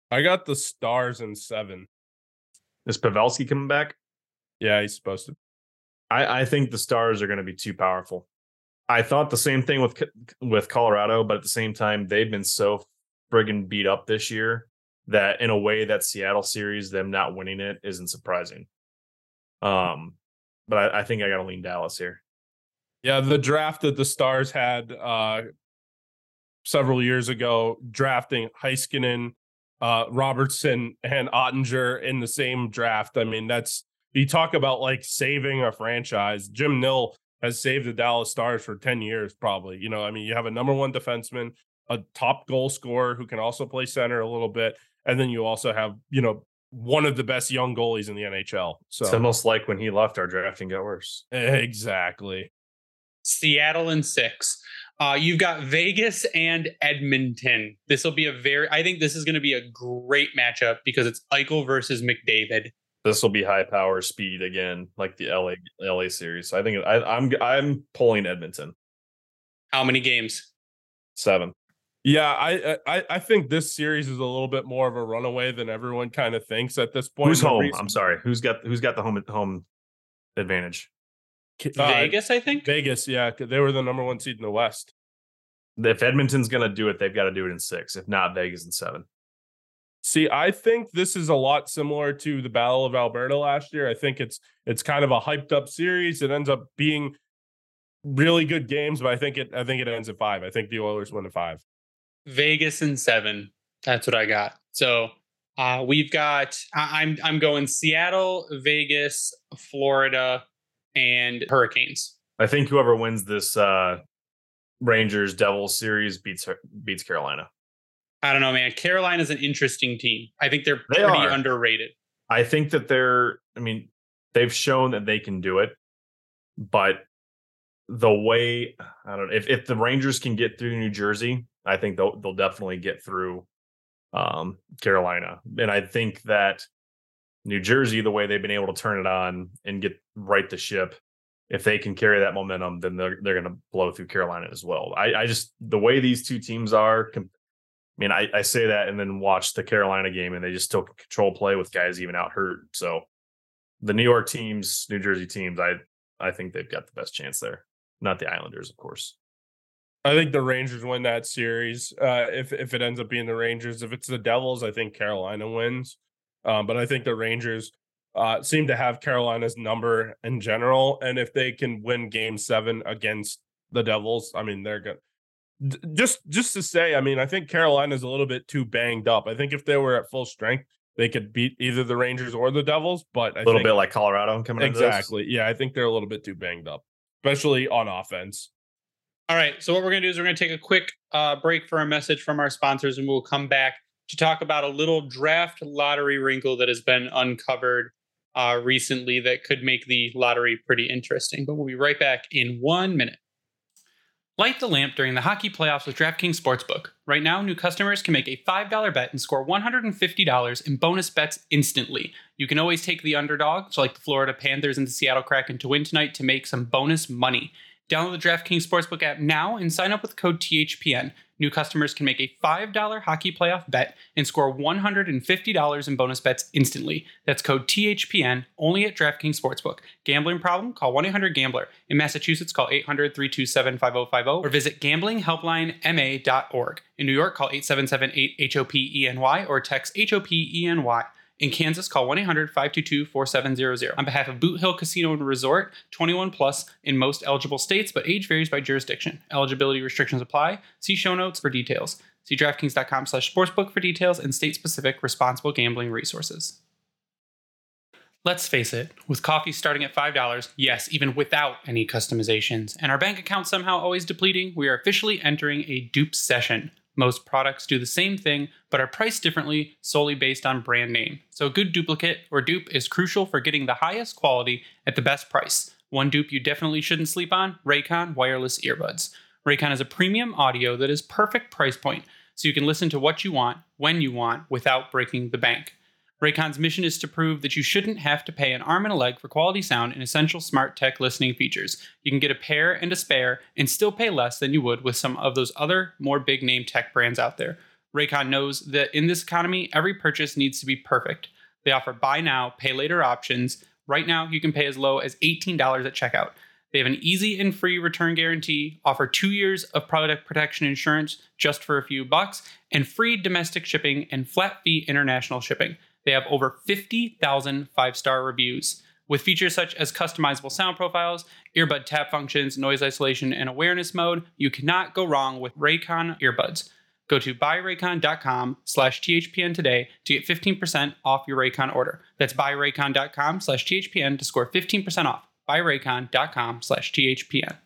I got the Stars in seven. Is Pavelski coming back? Yeah, he's supposed to. I, I think the Stars are going to be too powerful. I thought the same thing with with Colorado, but at the same time, they've been so friggin' beat up this year that in a way that Seattle series, them not winning it isn't surprising. Um, but I, I think I got to lean Dallas here. Yeah, the draft that the Stars had uh, several years ago, drafting Heiskanen, uh, Robertson, and Oettinger in the same draft. I mean, that's you talk about like saving a franchise. Jim Nill has saved the Dallas Stars for 10 years, probably. You know, I mean, you have a number one defenseman, a top goal scorer who can also play center a little bit. And then you also have, you know, one of the best young goalies in the NHL. So it's almost like when he left, our drafting got worse. Exactly. Seattle and six. Uh, you've got Vegas and Edmonton. This will be a very, I think this is going to be a great matchup because it's Eichel versus McDavid. This will be high power speed again, like the LA LA series. So I think I, I'm I'm pulling Edmonton. How many games? Seven. Yeah, I, I I think this series is a little bit more of a runaway than everyone kind of thinks at this point. Who's home? Reason- I'm sorry. Who's got who's got the home home advantage? Uh, Vegas, I think. Vegas, yeah, they were the number one seed in the West. If Edmonton's going to do it, they've got to do it in six. If not, Vegas in seven. See, I think this is a lot similar to the Battle of Alberta last year. I think it's it's kind of a hyped up series. It ends up being really good games, but I think it I think it ends at five. I think the Oilers win at five. Vegas in seven. That's what I got. So uh, we've got I, I'm I'm going Seattle, Vegas, Florida, and Hurricanes. I think whoever wins this uh, Rangers Devils series beats beats Carolina. I don't know, man. Carolina's an interesting team. I think they're they pretty underrated. I think that they're. I mean, they've shown that they can do it, but the way I don't know if if the Rangers can get through New Jersey, I think they'll they'll definitely get through um, Carolina, and I think that New Jersey, the way they've been able to turn it on and get right the ship, if they can carry that momentum, then they're they're going to blow through Carolina as well. I, I just the way these two teams are. I mean, I, I say that and then watch the Carolina game, and they just still control play with guys even out hurt. So the New York teams, New Jersey teams, I I think they've got the best chance there. Not the Islanders, of course. I think the Rangers win that series. Uh, if if it ends up being the Rangers, if it's the Devils, I think Carolina wins. Um, but I think the Rangers uh, seem to have Carolina's number in general, and if they can win Game Seven against the Devils, I mean they're good. Just just to say, I mean I think Carolina's a little bit too banged up. I think if they were at full strength, they could beat either the Rangers or the Devils. But a little think, bit like Colorado coming exactly. Yeah, I think they're a little bit too banged up, especially on offense. All right. So what we're going to do is we're going to take a quick uh, break for a message from our sponsors, and we'll come back to talk about a little draft lottery wrinkle that has been uncovered uh, recently that could make the lottery pretty interesting. But we'll be right back in one minute. Light the lamp during the hockey playoffs with DraftKings Sportsbook. Right now, new customers can make a $5 bet and score $150 in bonus bets instantly. You can always take the underdog, so like the Florida Panthers and the Seattle Kraken to win tonight to make some bonus money. Download the DraftKings Sportsbook app now and sign up with code THPN. New customers can make a $5 hockey playoff bet and score $150 in bonus bets instantly. That's code THPN only at DraftKings Sportsbook. Gambling problem? Call 1 800 Gambler. In Massachusetts, call 800 327 5050 or visit gamblinghelplinema.org. In New York, call 877 8 HOPENY or text HOPENY. In Kansas, call 1 800 522 4700. On behalf of Boot Hill Casino and Resort, 21 plus in most eligible states, but age varies by jurisdiction. Eligibility restrictions apply. See show notes for details. See DraftKings.com slash sportsbook for details and state specific responsible gambling resources. Let's face it, with coffee starting at $5, yes, even without any customizations, and our bank account somehow always depleting, we are officially entering a dupe session. Most products do the same thing, but are priced differently solely based on brand name. So, a good duplicate or dupe is crucial for getting the highest quality at the best price. One dupe you definitely shouldn't sleep on Raycon wireless earbuds. Raycon is a premium audio that is perfect price point, so you can listen to what you want, when you want, without breaking the bank. Raycon's mission is to prove that you shouldn't have to pay an arm and a leg for quality sound and essential smart tech listening features. You can get a pair and a spare and still pay less than you would with some of those other more big name tech brands out there. Raycon knows that in this economy, every purchase needs to be perfect. They offer buy now, pay later options. Right now, you can pay as low as $18 at checkout. They have an easy and free return guarantee, offer two years of product protection insurance just for a few bucks, and free domestic shipping and flat fee international shipping. They have over 50,000 five star reviews. With features such as customizable sound profiles, earbud tap functions, noise isolation, and awareness mode, you cannot go wrong with Raycon earbuds. Go to buyraycon.com slash THPN today to get 15% off your Raycon order. That's buyraycon.com slash THPN to score 15% off. Buyraycon.com slash THPN.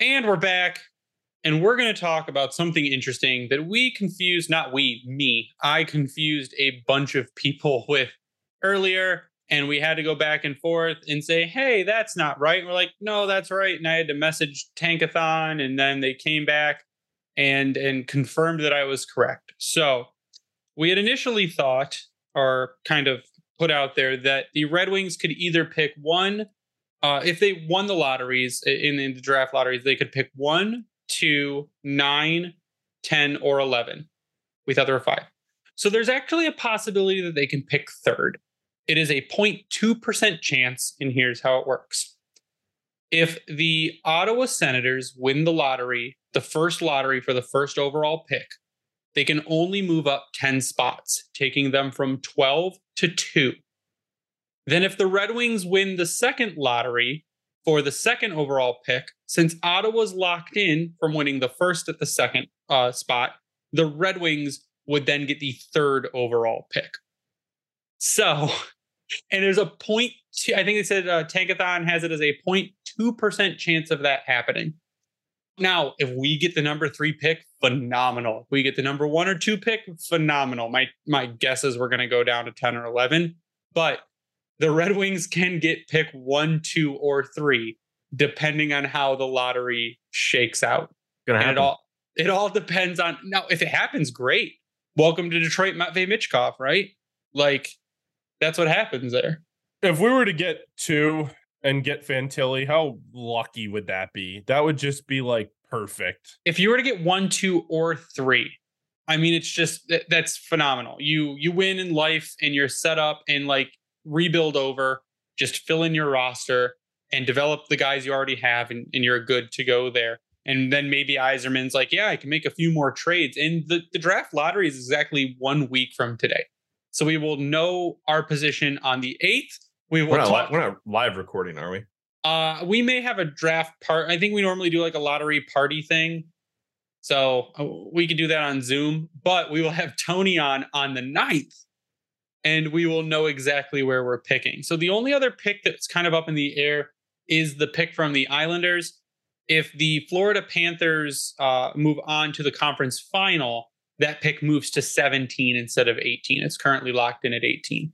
And we're back and we're going to talk about something interesting that we confused, not we, me, I confused a bunch of people [LAUGHS] with earlier. And we had to go back and forth and say, hey, that's not right. And we're like, no, that's right. And I had to message Tankathon, and then they came back and and confirmed that I was correct. So we had initially thought, or kind of put out there, that the Red Wings could either pick one, uh, if they won the lotteries in, in the draft lotteries, they could pick one, two, nine, 10, or 11. We thought there were five. So there's actually a possibility that they can pick third. It is a 0.2% chance, and here's how it works. If the Ottawa Senators win the lottery, the first lottery for the first overall pick, they can only move up 10 spots, taking them from 12 to 2. Then, if the Red Wings win the second lottery, for the second overall pick, since Ottawa's locked in from winning the first at the second uh, spot, the Red Wings would then get the third overall pick. So, [LAUGHS] and there's a point, two, I think they said uh, Tankathon has it as a 0.2% chance of that happening. Now, if we get the number three pick, phenomenal. If we get the number one or two pick, phenomenal. My my guess is we're going to go down to 10 or 11. But the Red Wings can get pick one, two, or three, depending on how the lottery shakes out. Gonna happen. And it all it all depends on now. If it happens, great. Welcome to Detroit, Matvey Michkov, right? Like that's what happens there. If we were to get two and get Fantilli, how lucky would that be? That would just be like perfect. If you were to get one, two, or three, I mean, it's just that's phenomenal. You you win in life, and you're set up, and like rebuild over, just fill in your roster and develop the guys you already have, and, and you're good to go there. And then maybe Yzerman's like, yeah, I can make a few more trades. And the, the draft lottery is exactly one week from today. So we will know our position on the 8th. We will we're, not talk, li- we're not live recording, are we? uh, we may have a draft part. I think we normally do like a lottery party thing. So uh, we could do that on Zoom, but we will have Tony on on the 9th and we will know exactly where we're picking. So the only other pick that's kind of up in the air is the pick from the Islanders. If the Florida Panthers uh, move on to the conference final, that pick moves to 17 instead of 18. It's currently locked in at 18.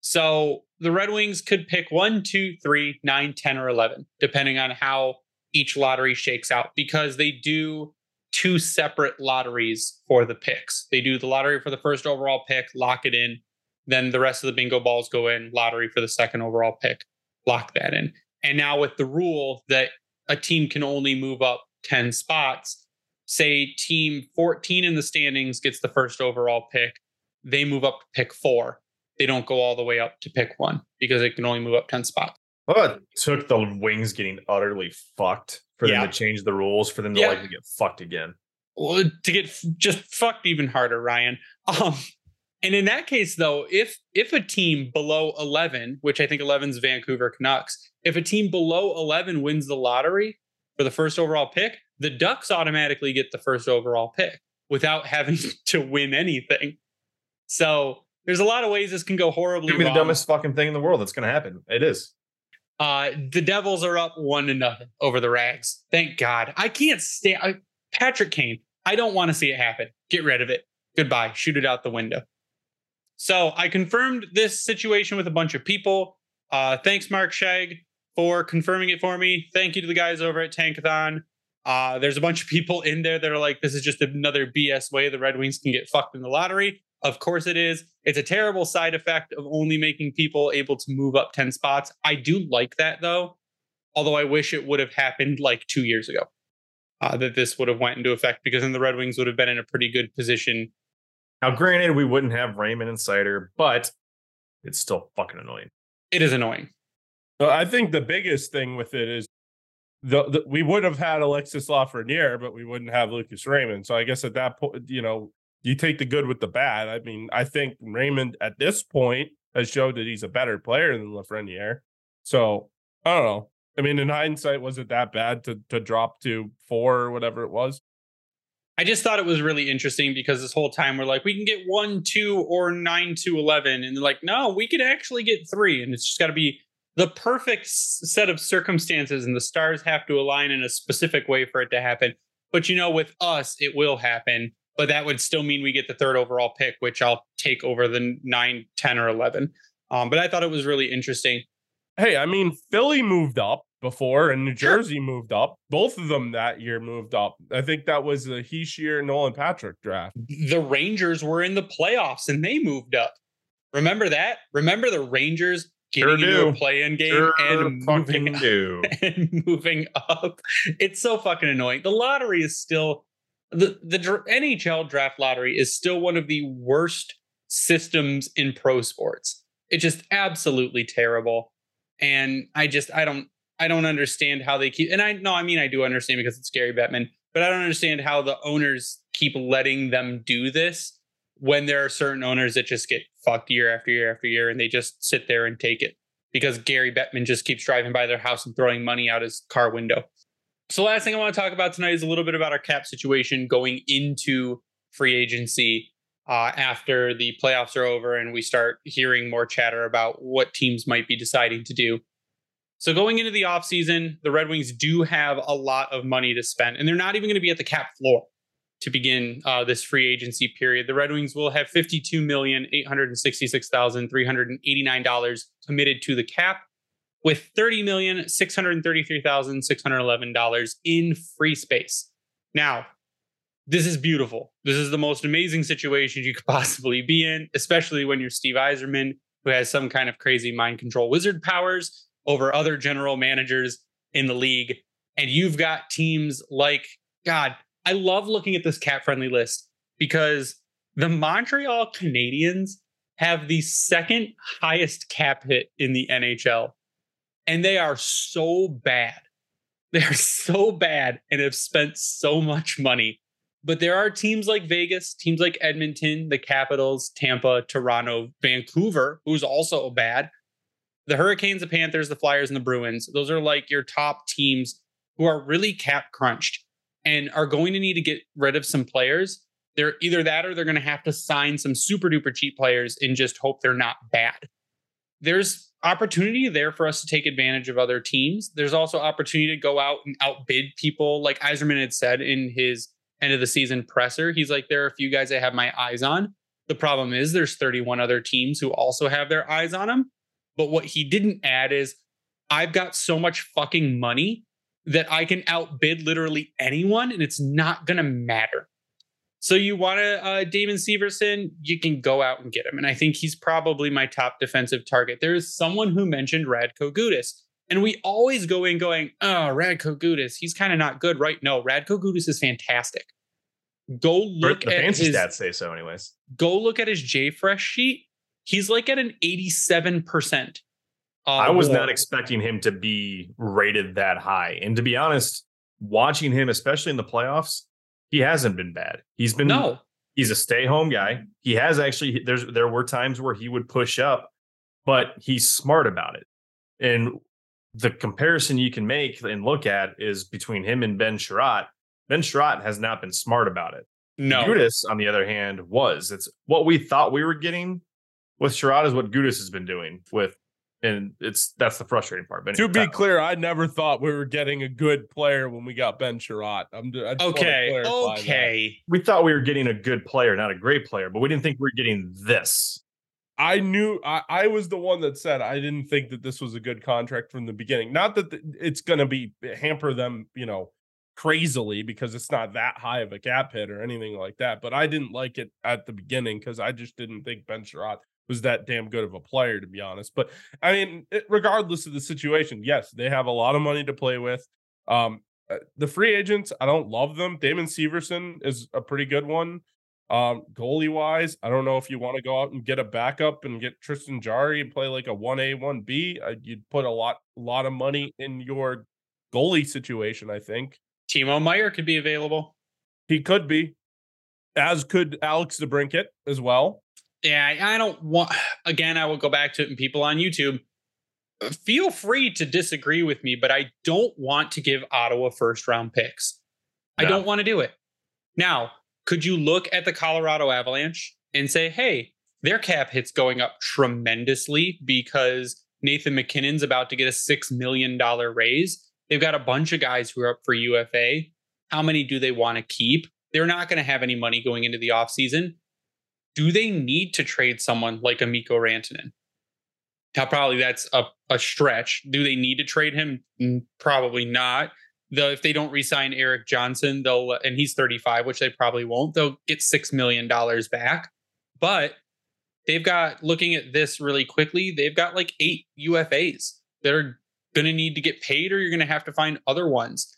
So the Red Wings could pick one, two, three, nine, 10, or 11, depending on how each lottery shakes out, because they do two separate lotteries for the picks. They do the lottery for the first overall pick, lock it in, then the rest of the bingo balls go in lottery for the second overall pick, lock that in. And now with the rule that a team can only move up 10 spots, say team 14 in the standings gets the first overall pick, they move up to pick four. They don't go all the way up to pick one because it can only move up 10 spots. Well, it took the Wings getting utterly fucked for Yeah. them to change the rules for them to Yeah. like get fucked again. Well, to get just fucked even harder, Ryan. [LAUGHS] Um, and in that case, though, if if a team below eleven, which I think 11's Vancouver Canucks, if a team below eleven wins the lottery for the first overall pick, the Ducks automatically get the first overall pick without having [LAUGHS] to win anything. So there's a lot of ways this can go horribly It'd be the dumbest fucking thing in the world that's going to happen. It is. Uh, the Devils are up one to nothing over the Rags. Thank God. I can't stand Patrick Kane. I don't want to see it happen. Get rid of it. Goodbye. Shoot it out the window. So I confirmed this situation with a bunch of people. Uh, thanks, Mark Shag, for confirming it for me. Thank you to the guys over at Tankathon. Uh, there's a bunch of people in there that are like, this is just another BS way the Red Wings can get fucked in the lottery. Of course it is. It's a terrible side effect of only making people able to move up 10 spots. I do like that though, although I wish it would have happened like two years ago. Uh, that this would have went into effect because then the Red Wings would have been in a pretty good position. Now, granted, we wouldn't have Raymond and Seider, but it's still fucking annoying. It is annoying. Well, I think the biggest thing with it is the, the, we would have had Alexis Lafreniere, but we wouldn't have Lucas Raymond. So I guess at that point, you know, you take the good with the bad. I mean, I think Raymond at this point has showed that he's a better player than Lafreniere. So I don't know. I mean, in hindsight, was it that bad to to drop to four or whatever it was? I just thought it was really interesting because this whole time we're like, we can get one, two, or nine to eleven, and they're like, no, we could actually get three, and it's just got to be the perfect set of circumstances, and the stars have to align in a specific way for it to happen. But you know, with us, it will happen but that would still mean we get the third overall pick, which I'll take over the 9, 10, or 11. Um, but I thought it was really interesting. Hey, I mean, Philly moved up before and New Jersey sure. moved up. Both of them that year moved up. I think that was the Hischier Nolan Patrick draft. The Rangers were in the playoffs and they moved up. Remember that? Remember the Rangers getting sure into a play-in game sure and moving, do. [LAUGHS] and moving up? It's so fucking annoying. The lottery is still the the NHL draft lottery is still one of the worst systems in pro sports. It's just absolutely terrible. And I just I don't I don't understand how they keep and I no, I mean I do understand because it's Gary Bettman, but I don't understand how the owners keep letting them do this when there are certain owners that just get fucked year after year after year and they just sit there and take it because Gary Bettman just keeps driving by their house and throwing money out his car window. So, last thing I want to talk about tonight is a little bit about our cap situation going into free agency uh, after the playoffs are over and we start hearing more chatter about what teams might be deciding to do. So, going into the offseason, the Red Wings do have a lot of money to spend, and they're not even going to be at the cap floor to begin uh, this free agency period. The Red Wings will have $52,866,389 committed to the cap with $30,633,611 in free space. Now, this is beautiful. This is the most amazing situation you could [LAUGHS] possibly be in, especially when you're Steve Yzerman, who has some kind of crazy mind control wizard powers over other general managers in the league. And you've got teams like, God, I love looking at this cap friendly list because the Montreal Canadiens have the second highest cap hit in the NHL and they are so bad. [LAUGHS] They are so bad and have spent so much money. But there are teams like Vegas, teams like Edmonton, the Capitals, Tampa, Toronto, Vancouver, who's also bad. The Hurricanes, the Panthers, the Flyers, and the Bruins. Those are like your top teams who are really cap crunched and are going to need to get rid of some players. They're either that or they're going to have to sign some super duper cheap players and just hope they're not bad. There's opportunity there for us to take advantage of other teams. There's also opportunity to go out and outbid people, like Yzerman had said in his end of the season presser. He's like, there are a few guys I have my eyes on. The problem is there's 31 other teams who also have their eyes on him. But what he didn't add is I've got so much fucking money that I can outbid literally anyone and it's not going to matter. So you want to uh, Damon Severson, you can go out and get him, and I think he's probably my top defensive target. There is someone who mentioned Radko Gudas, and we always go in going, "Oh, Radko Gudas, he's kind of not good, right?" No, Radko Gudas is fantastic. Go look the at fancy his, stats say so, anyways. Go look at his J Fresh sheet. He's like at an eighty-seven percent. Uh, I was not expecting him to be rated that high, and to be honest, watching him, especially in the playoffs, he hasn't been bad. He's been no. He's a stay home guy. He has actually. There's there were times where he would push up, but he's smart about it. And the comparison you can make and look at is between him and Ben Chiarot. Ben Chiarot has not been smart about it. No. Gudas, on the other hand, was. It's what we thought we were getting with Chiarot is what Gudas has been doing with and it's that's the frustrating part. But to be clear, I never thought we were getting a good player when we got Ben Chiarot. I'm okay. Okay, that. we thought we were getting a good player, not a great player, but we didn't think we were getting this. I knew I, I was the one that said I didn't think that this was a good contract from the beginning. Not that the, it's going to be hamper them, you know, crazily because it's not that high of a cap hit or anything like that. But I didn't like it at the beginning because I just didn't think Ben Chiarot was that damn good of a player, to be honest. But I mean, it, regardless of the situation, yes, they have a lot of money to play with. Um, uh, the free agents, I don't love them. Damon Severson is a pretty good one. Um, goalie wise, I don't know if you want to go out and get a backup and get Tristan Jarry and play like a one A one B. Uh, you'd put a lot, lot of money in your goalie situation. I think Timo Meier could be available. He could be, as could Alex DeBrincat as well. Yeah, I don't want. Again, I will go back to it. And people on YouTube, feel free to disagree with me, but I don't want to give Ottawa first round picks. No. I don't want to do it. Now, could you look at the Colorado Avalanche and say, hey, their cap hit's going up tremendously because Nathan MacKinnon's about to get a $6 million raise? They've got a bunch of guys who are up for UFA. How many do they want to keep? They're not going to have any money going into the offseason. Do they need to trade someone like a Mikko Rantanen? Now, probably that's a, a stretch. Do they need to trade him? Mm, probably not. Though, if they don't resign Erik Johnson, they'll and he's 35, which they probably won't. They'll get six million dollars back. But they've got looking at this really quickly. They've got like eight UFAs that are going to need to get paid, or you're going to have to find other ones.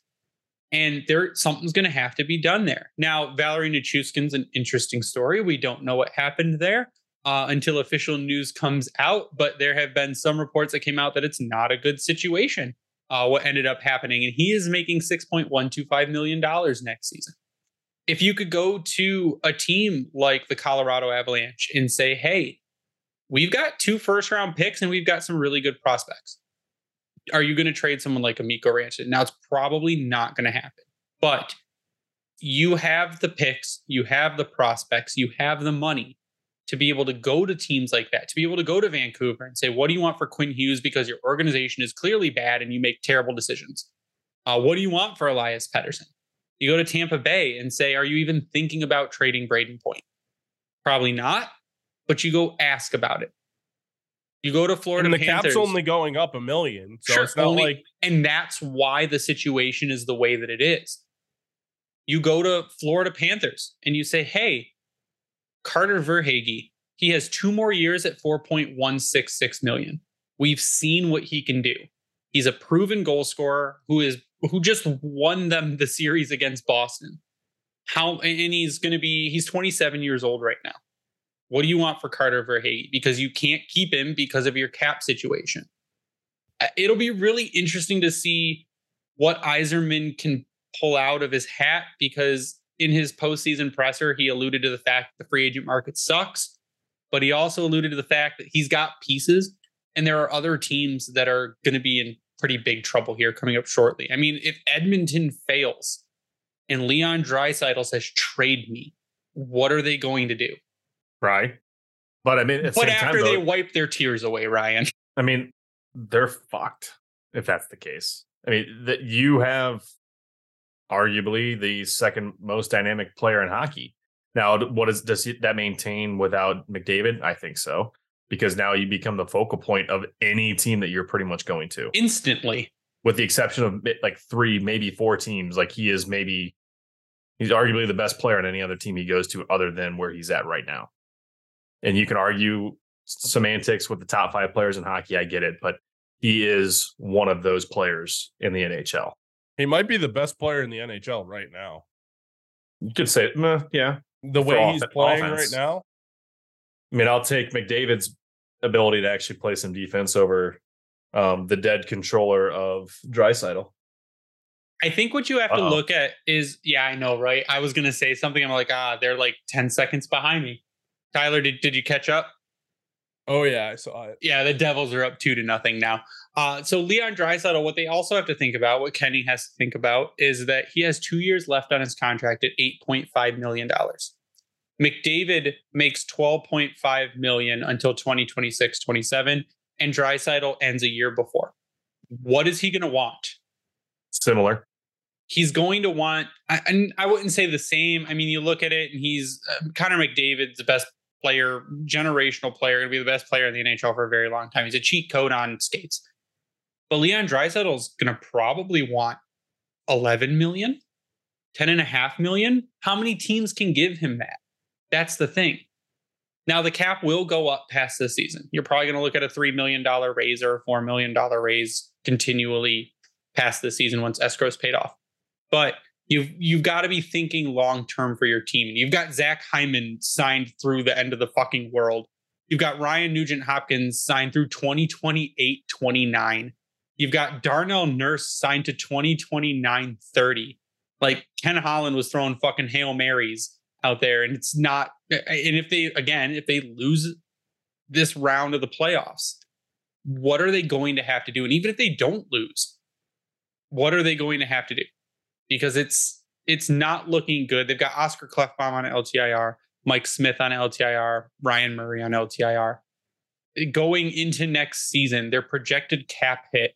And there, something's going to have to be done there. Now, Valeri Nichushkin's an interesting story. We don't know what happened there uh, until official news comes out, but there have been some reports that came out that it's not a good situation. Uh, what ended up happening, and he is making six point one two five million dollars next season. If you could go to a team like the Colorado Avalanche and say, "Hey, we've got two first round picks and we've got some really good prospects," are you going to trade someone like a Mikko Rantanen? Now, it's probably not going to happen, but you have the picks, you have the prospects, you have the money to be able to go to teams like that, to be able to go to Vancouver and say, what do you want for Quinn Hughes? Because your organization is clearly bad and you make terrible decisions. Uh, what do you want for Elias Pettersson? You go to Tampa Bay and say, are you even thinking about trading Brayden Point? Probably not, but you go ask about it. You go to Florida. And the Panthers, cap's only going up a million. So sure, it's not only, like. And that's why the situation is the way that it is. You go to Florida Panthers and you say, hey, Carter Verhaeghe, he has two more years at 4.166 million. We've seen what he can do. He's a proven goal scorer who is who just won them the series against Boston. How and he's going to be he's 27 years old right now. What do you want for Carter Verhaeghe? Because you can't keep him because of your cap situation. Uh, it'll be really interesting to see what Yzerman can pull out of his hat because in his postseason presser, he alluded to the fact the free agent market sucks, but he also alluded to the fact that he's got pieces and there are other teams that are going to be in pretty big trouble here coming up shortly. I mean, if Edmonton fails and Leon Draisaitl says trade me, what are they going to do? Right. But I mean, but after time, they wipe their tears away, Ryan. [LAUGHS] I mean, they're fucked if that's the case. I mean, that you have arguably the second most dynamic player in hockey. Now, what is does that maintain without McDavid? I think so, because now you become the focal point of any team that you're pretty much going to instantly, with the exception of eh, like three, maybe four teams. Like he is maybe he's arguably the best player on any other team he goes to, other than where he's at right now. And you can argue semantics with the top five players in hockey. I get it, but he is one of those players in the NHL. He might be the best player in the NHL right now. You could say, meh, yeah. The way he's playing offense. right now. I mean, I'll take McDavid's ability to actually play some defense over um, the dead controller of Draisaitl. I think what you have Uh-oh. to look at is, yeah, I know, right? I was gonna say something. I'm like, ah, they're like 10 seconds behind me. Tyler, did, did you catch up? Oh yeah, I saw it. Yeah, the Devils are up two to nothing now. Uh, so Leon Draisaitl, what they also have to think about, what Kenny has to think about, is that he has two years left on his contract at eight point five million dollars. McDavid makes twelve point five million until 2026, 27, and Draisaitl ends a year before. What is he going to want? Similar. He's going to want, and I wouldn't say the same. I mean, you look at it, and he's uh, Connor McDavid's the best player, generational player, going to be the best player in the NHL for a very long time. He's a cheat code on skates. But Leon Draisaitl is going to probably want 11 million. 10 and a half million. How many teams can give him that? That's the thing. Now the cap will go up past this season. You're probably going to look at a $3 million raise or a $4 million raise continually past this season once escrow's paid off. But you've you've got to be thinking long term for your team. You've got Zach Hyman signed through the end of the fucking world. You've got Ryan Nugent Hopkins signed through 2028 29. You've got Darnell Nurse signed to 2029 30. Like Ken Holland was throwing fucking Hail Marys out there. And it's not, and if they, again, if they lose this round of the playoffs, what are they going to have to do? And even if they don't lose, what are they going to have to do? Because it's, it's not looking good. They've got Oscar Klefbom on LTIR, Mike Smith on LTIR, Ryan Murray on LTIR. Going into next season, their projected cap hit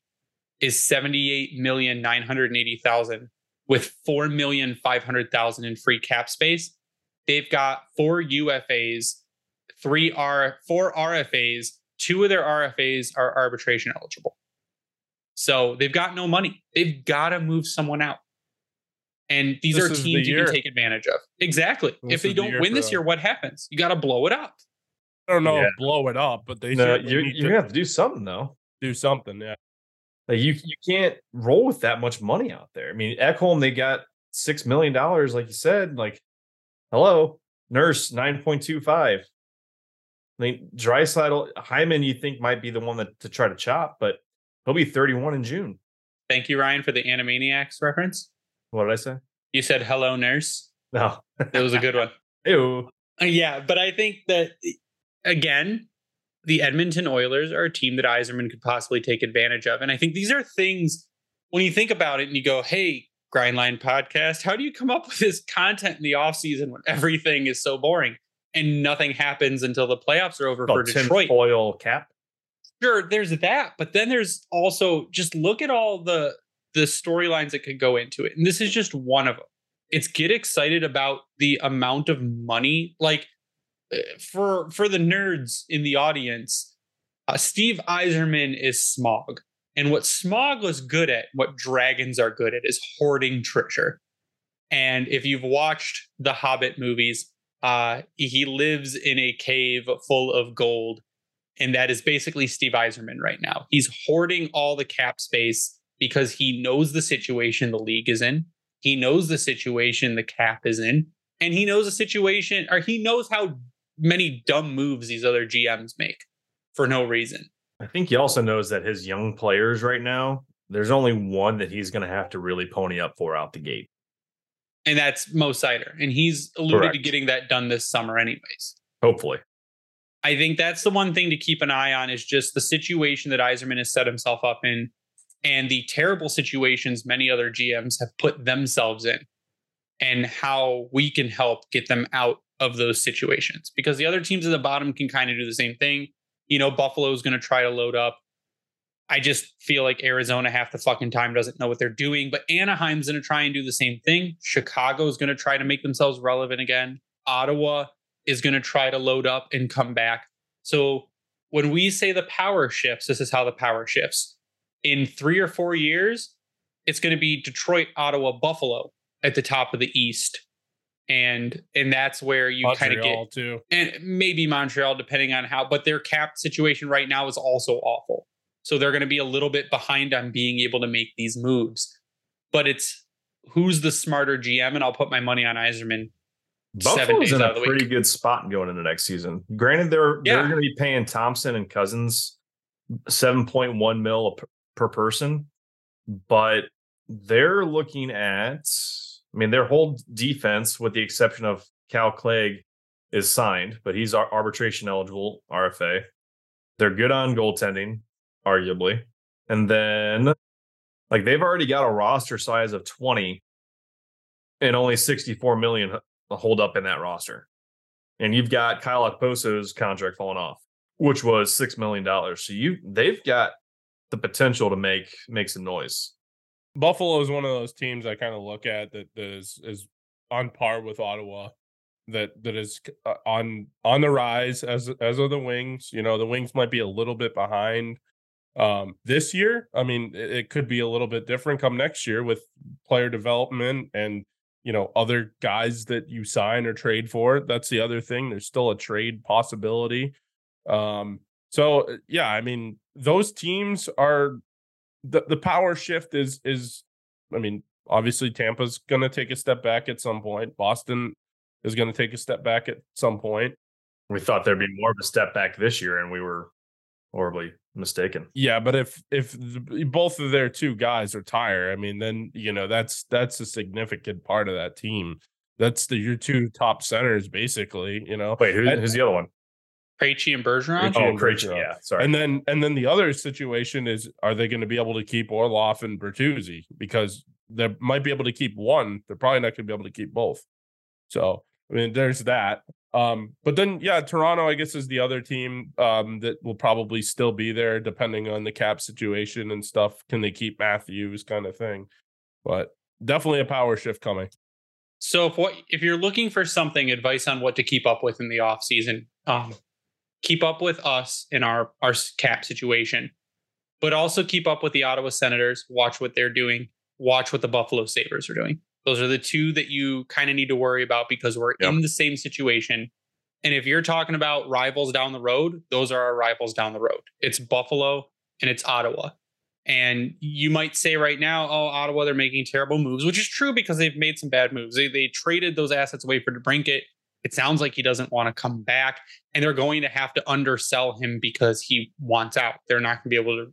is 78,980,000 with 4,500,000 in free cap space. They've got four UFAs, three R, four RFAs. Two of their RFAs are arbitration eligible. So they've got no money. They've got to move someone out. And these this are teams you can take advantage of. Exactly. This if they don't the win this year, what happens? You got to blow it up. I don't know, yeah. blow it up, but they no, you're, you're gonna have to do something though. Do something, yeah. Like you, you can't roll with that much money out there. I mean, Ekholm, they got six million dollars, like you said. Like Hello, Nurse nine point two five. I mean, Draisaitl Hyman, you think might be the one that to try to chop, but he'll be thirty one in June. Thank you, Ryan, for the Animaniacs reference. What did I say? You said hello, nurse. No, it was a good one. [LAUGHS] Ew. Uh, yeah, but I think that again, the Edmonton Oilers are a team that Yzerman could possibly take advantage of, and I think these are things when you think about it and you go, "Hey, Grindline podcast. How do you come up with this content in the off season when everything is so boring and nothing happens until the playoffs are over for Detroit? Oil cap. Sure, there's that, but then there's also just look at all the the storylines that could go into it, and this is just one of them. It's get excited about the amount of money, like eh, for for the nerds in the audience. Uh, Steve Yzerman is Smaug. And what Smaug was good at, what dragons are good at, is hoarding treasure. And if you've watched the Hobbit movies, uh, he lives in a cave full of gold. And that is basically Steve Yzerman right now. He's hoarding all the cap space because he knows the situation the league is in. He knows the situation the cap is in. And he knows the situation, or he knows how many dumb moves these other GMs make for no reason. I think he also knows that his young players right now, there's only one that he's going to have to really pony up for out the gate. And that's Mo Seider. And he's alluded Correct. to getting that done this summer, anyways. Hopefully. I think that's the one thing to keep an eye on is just the situation that Yzerman has set himself up in and the terrible situations many other GMs have put themselves in and how we can help get them out of those situations because the other teams at the bottom can kind of do the same thing. You know, Buffalo is going to try to load up. I just feel like Arizona half the fucking time doesn't know what they're doing, but Anaheim's going to try and do the same thing. Chicago is going to try to make themselves relevant again. Ottawa is going to try to load up and come back. So when we say the power shifts, this is how the power shifts. In three or four years, it's going to be Detroit, Ottawa, Buffalo at the top of the East and and that's where you kind of get too. and maybe Montreal depending on how but their cap situation right now is also awful. So they're going to be a little bit behind on being able to make these moves. But it's who's the smarter GM and I'll put my money on Yzerman. Buffalo's in a pretty week. good spot going into next season. Granted they're yeah. they're going to be paying Thompson and Cozens 7.1 mil per person, but they're looking at I mean, their whole defense, with the exception of Cal Clague, is signed, but he's arbitration eligible RFA. They're good on goaltending, arguably. And then, like, they've already got a roster size of 20 and only 64 million hold up in that roster. And you've got Kyle Okposo's contract falling off, which was $6 million. So you they've got the potential to make make some noise. Buffalo is one of those teams I kind of look at that, that is is on par with Ottawa, that that is uh, on on the rise as as are the Wings. You know, the Wings might be a little bit behind um, this year. I mean, it, it could be a little bit different come next year with player development and you know, other guys that you sign or trade for. That's the other thing. There's still a trade possibility. Um, so uh, yeah, I mean, those teams are the the power shift is is I mean, obviously Tampa's going to take a step back at some point. Boston is going to take a step back at some point. We thought there'd be more of a step back this year, and we were horribly mistaken. Yeah, but if if the, both of their two guys retire, I mean, then you know that's that's a significant part of that team. That's the your two top centers, basically. You know, wait, who, who's the other one? Krejci and Bergeron. Krejci oh, and Krejci, yeah. Sorry. And then and then the other situation is, are they going to be able to keep Orlov and Bertuzzi? Because they might be able to keep one. They're probably not going to be able to keep both. So I mean, there's that. Um, but then yeah, Toronto, I guess, is the other team um, that will probably still be there, depending on the cap situation and stuff. Can they keep Matthews, kind of thing? But definitely a power shift coming. So if what if you're looking for something advice on what to keep up with in the off season, um, keep up with us in our our cap situation, but also keep up with the Ottawa Senators. Watch what they're doing. Watch what the Buffalo Sabres are doing. Those are the two that you kind of need to worry about because we're yep. in the same situation. And if you're talking about rivals down the road, those are our rivals down the road. It's Buffalo and it's Ottawa. And you might say right now, oh, Ottawa, they're making terrible moves, which is true because they've made some bad moves. They, they traded those assets away for DeBrincat. It sounds like he doesn't want to come back, and they're going to have to undersell him because he wants out. They're not going to be able to.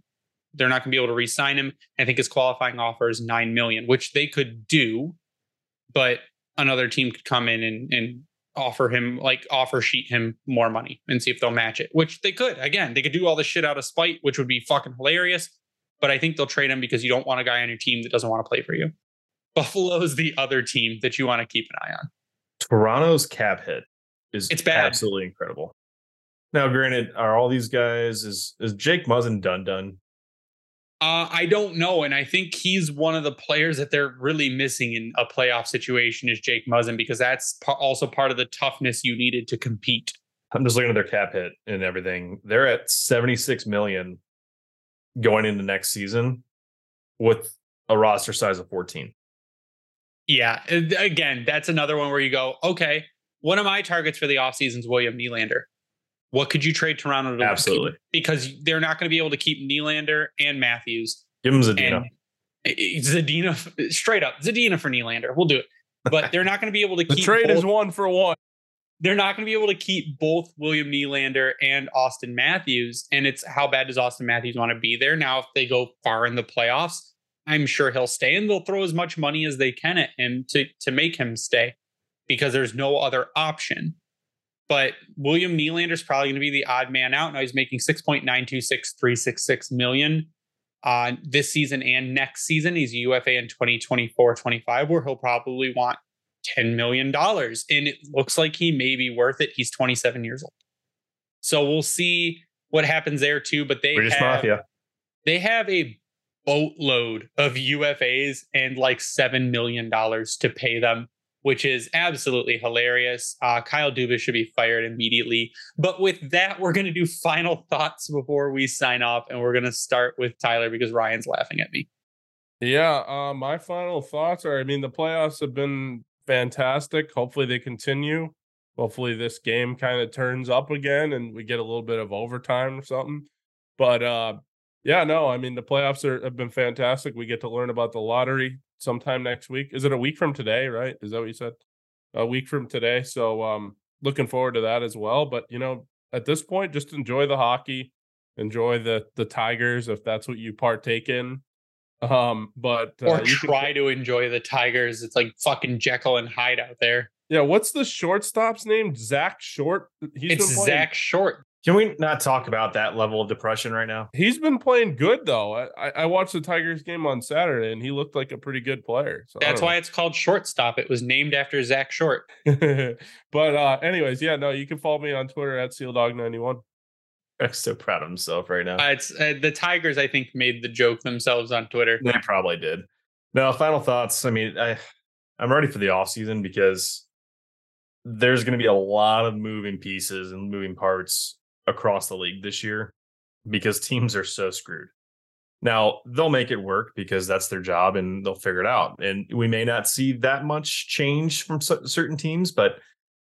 They're not going to be able to re-sign him. I think his qualifying offer is nine million, which they could do but another team could come in and, and offer him like offer sheet him more money and see if they'll match it, which they could. Again, they could do all this shit out of spite, which would be fucking hilarious. But I think they'll trade him because you don't want a guy on your team that doesn't want to play for you. Buffalo's the other team that you want to keep an eye on. Toronto's cap hit is it's bad. absolutely incredible. Now, granted, are all these guys is is Jake Muzzin done done? Uh, I don't know, and I think he's one of the players that they're really missing in a playoff situation is Jake Muzzin because that's also part of the toughness you needed to compete. I'm just looking at their cap hit and everything. They're at 76 million going into next season with a roster size of 14. Yeah, uh, again, that's another one where you go, okay, one of my targets for the offseason is William Nylander. What could you trade Toronto to Absolutely. Keep? Because they're not going to be able to keep Nylander and Matthews. Give them Zadina. Eh, eh, Zadina, eh, straight up, Zadina for Nylander. We'll do it. But they're not going to be able to [LAUGHS] the keep. trade both. is one for one. They're not going to be able to keep both William Nylander and Auston Matthews. And it's how bad does Auston Matthews want to be there? Now, if they go far in the playoffs, I'm sure he'll stay and they'll throw as much money as they can at him to, to make him stay because there's no other option. But William Nylander is probably going to be the odd man out. Now he's making 6.926366 million uh, this season and next season. He's a UFA in 2024 25, where he'll probably want $10 million. And it looks like he may be worth it. He's 27 years old. So we'll see what happens there too. But they British have, Mafia. they have a boatload of UFAs and like $7 million to pay them which is absolutely hilarious. Uh, Kyle Dubas should be fired immediately. But with that, we're going to do final [LAUGHS] thoughts before we sign off, and we're going to start with Tyler because Ryan's laughing at me. Yeah, uh, my final thoughts are: I mean, the playoffs have been fantastic. Hopefully, they continue. Hopefully, this game kind of turns up again, and we get a little bit of overtime or something. But uh, yeah, no, I mean the playoffs are, have been fantastic. We get to learn about the lottery sometime next week. Is it a week from today, right? Is that what you said? A week from today. So um looking forward to that as well. But you know, at this point, just enjoy the hockey, enjoy the the Tigers if that's what you partake in. Um, but uh, or try can... to enjoy the Tigers. It's like fucking Jekyll and Hyde out there. Yeah, what's the shortstop's name? Zack Short. He's it's Zack Short. Can we not talk about that level of depression right now? He's been playing good though. I, I watched the Tigers game on Saturday and he looked like a pretty good player. So That's why it's called shortstop. It was named after Zack Short. [LAUGHS] but uh anyways, yeah, no, you can follow me on Twitter at SealDog91. I'm so proud of himself right now. Uh, it's uh, the Tigers, I think, made the joke themselves on Twitter. They probably did. No, final thoughts. I mean, I I'm ready for the off season because there's going to be a lot of moving pieces and moving parts across the league this year because teams are so screwed. Now, they'll make it work because that's their job and they'll figure it out. And we may not see that much change from certain teams, but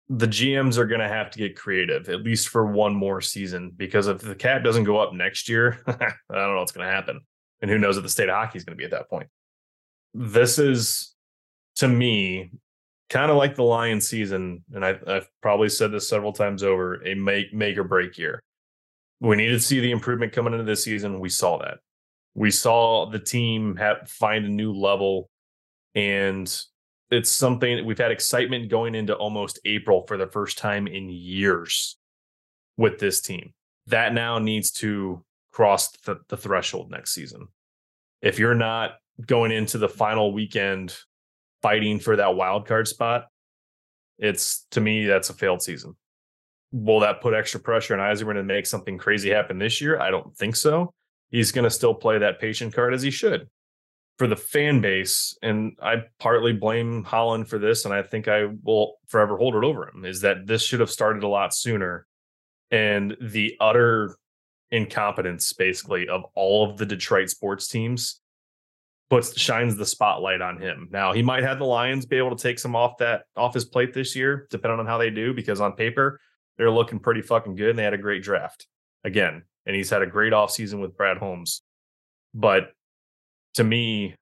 the GMs are going to have to get creative, at least for one more season, because if the cap doesn't go up next year, [LAUGHS] I don't know what's going to happen. And who knows what the state of hockey is going to be at that point. This is, to me, kind of like the Lion season. And I, have probably said this several times over a make, make or break year. We needed to see the improvement coming into this season. We saw that. We saw the team have, find a new level. And it's something we've had excitement going into almost April for the first time in years with this team. That now needs to cross the, the threshold next season. If you're not going into the final weekend fighting for that wild card spot, it's to me that's a failed season. Will that put extra pressure on Yzerman to make something crazy happen this year? I don't think so. He's going to still play that patient card as he should for the fan base, and I partly blame Holland for this, and I think I will forever hold it over him, is that this should have started a lot sooner. And the utter incompetence, basically, of all of the Detroit sports teams puts shines the spotlight on him. Now he might have the Lions be able to take some off that off his plate this year, depending on how they do, because on paper they're looking pretty fucking good and they had a great draft again. And he's had a great offseason with Brad Holmes. But to me,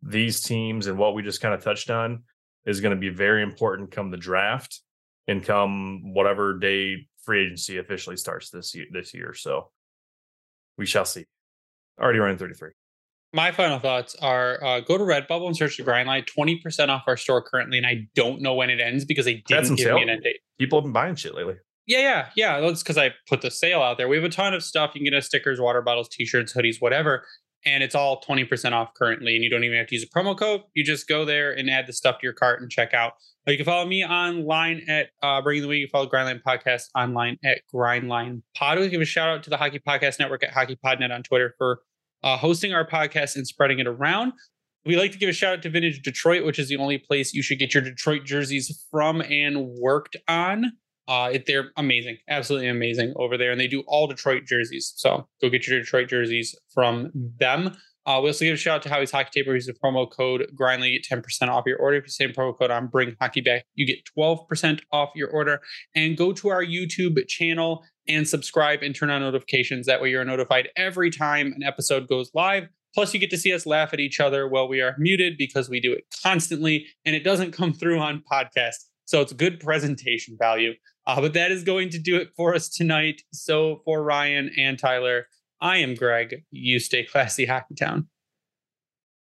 these teams and what we just kind of touched on is going to be very important come the draft and come whatever day free agency officially starts this year, this year. So we shall see. Already running 33. My final thoughts are uh, go to Redbubble and search the Grindline. 20% off our store currently, and I don't know when it ends because they didn't give sale. me an end date. People have been buying shit lately. Yeah, yeah, yeah. That's because I put the sale out there. We have a ton of stuff. You can get us stickers, water bottles, t-shirts, hoodies, whatever and it's all 20% off currently. And you don't even have to use a promo code. You just go there and add the stuff to your cart and check out. You can follow me online at uh, Bringing the Week. You can follow Grindline Podcast online at Grindline Pod. We give a shout out to the Hockey Podcast Network at Hockey HockeyPodNet on Twitter for uh, hosting our podcast and spreading it around. We like to give a shout out to Vintage Detroit, which is the only place you should get your Detroit jerseys from and worked on. Uh, it, they're amazing, absolutely amazing over there, and they do all Detroit jerseys. So go get your Detroit jerseys from them. Uh, we also give a shout out to Howie's Hockey Tape. Use the promo code Grindly, get 10% off your order. If you say promo code on Bring Hockey Back, you get 12% off your order. And go to our YouTube channel and subscribe and turn on notifications. That way you're notified every time an episode goes live. Plus, you get to see us laugh at each other while we are muted because we do it constantly and it doesn't come through on podcast. So it's good presentation value. Uh, but that is going to do it for us tonight. So for Ryan and Tyler, I am Greg. You stay classy, Hockey Town.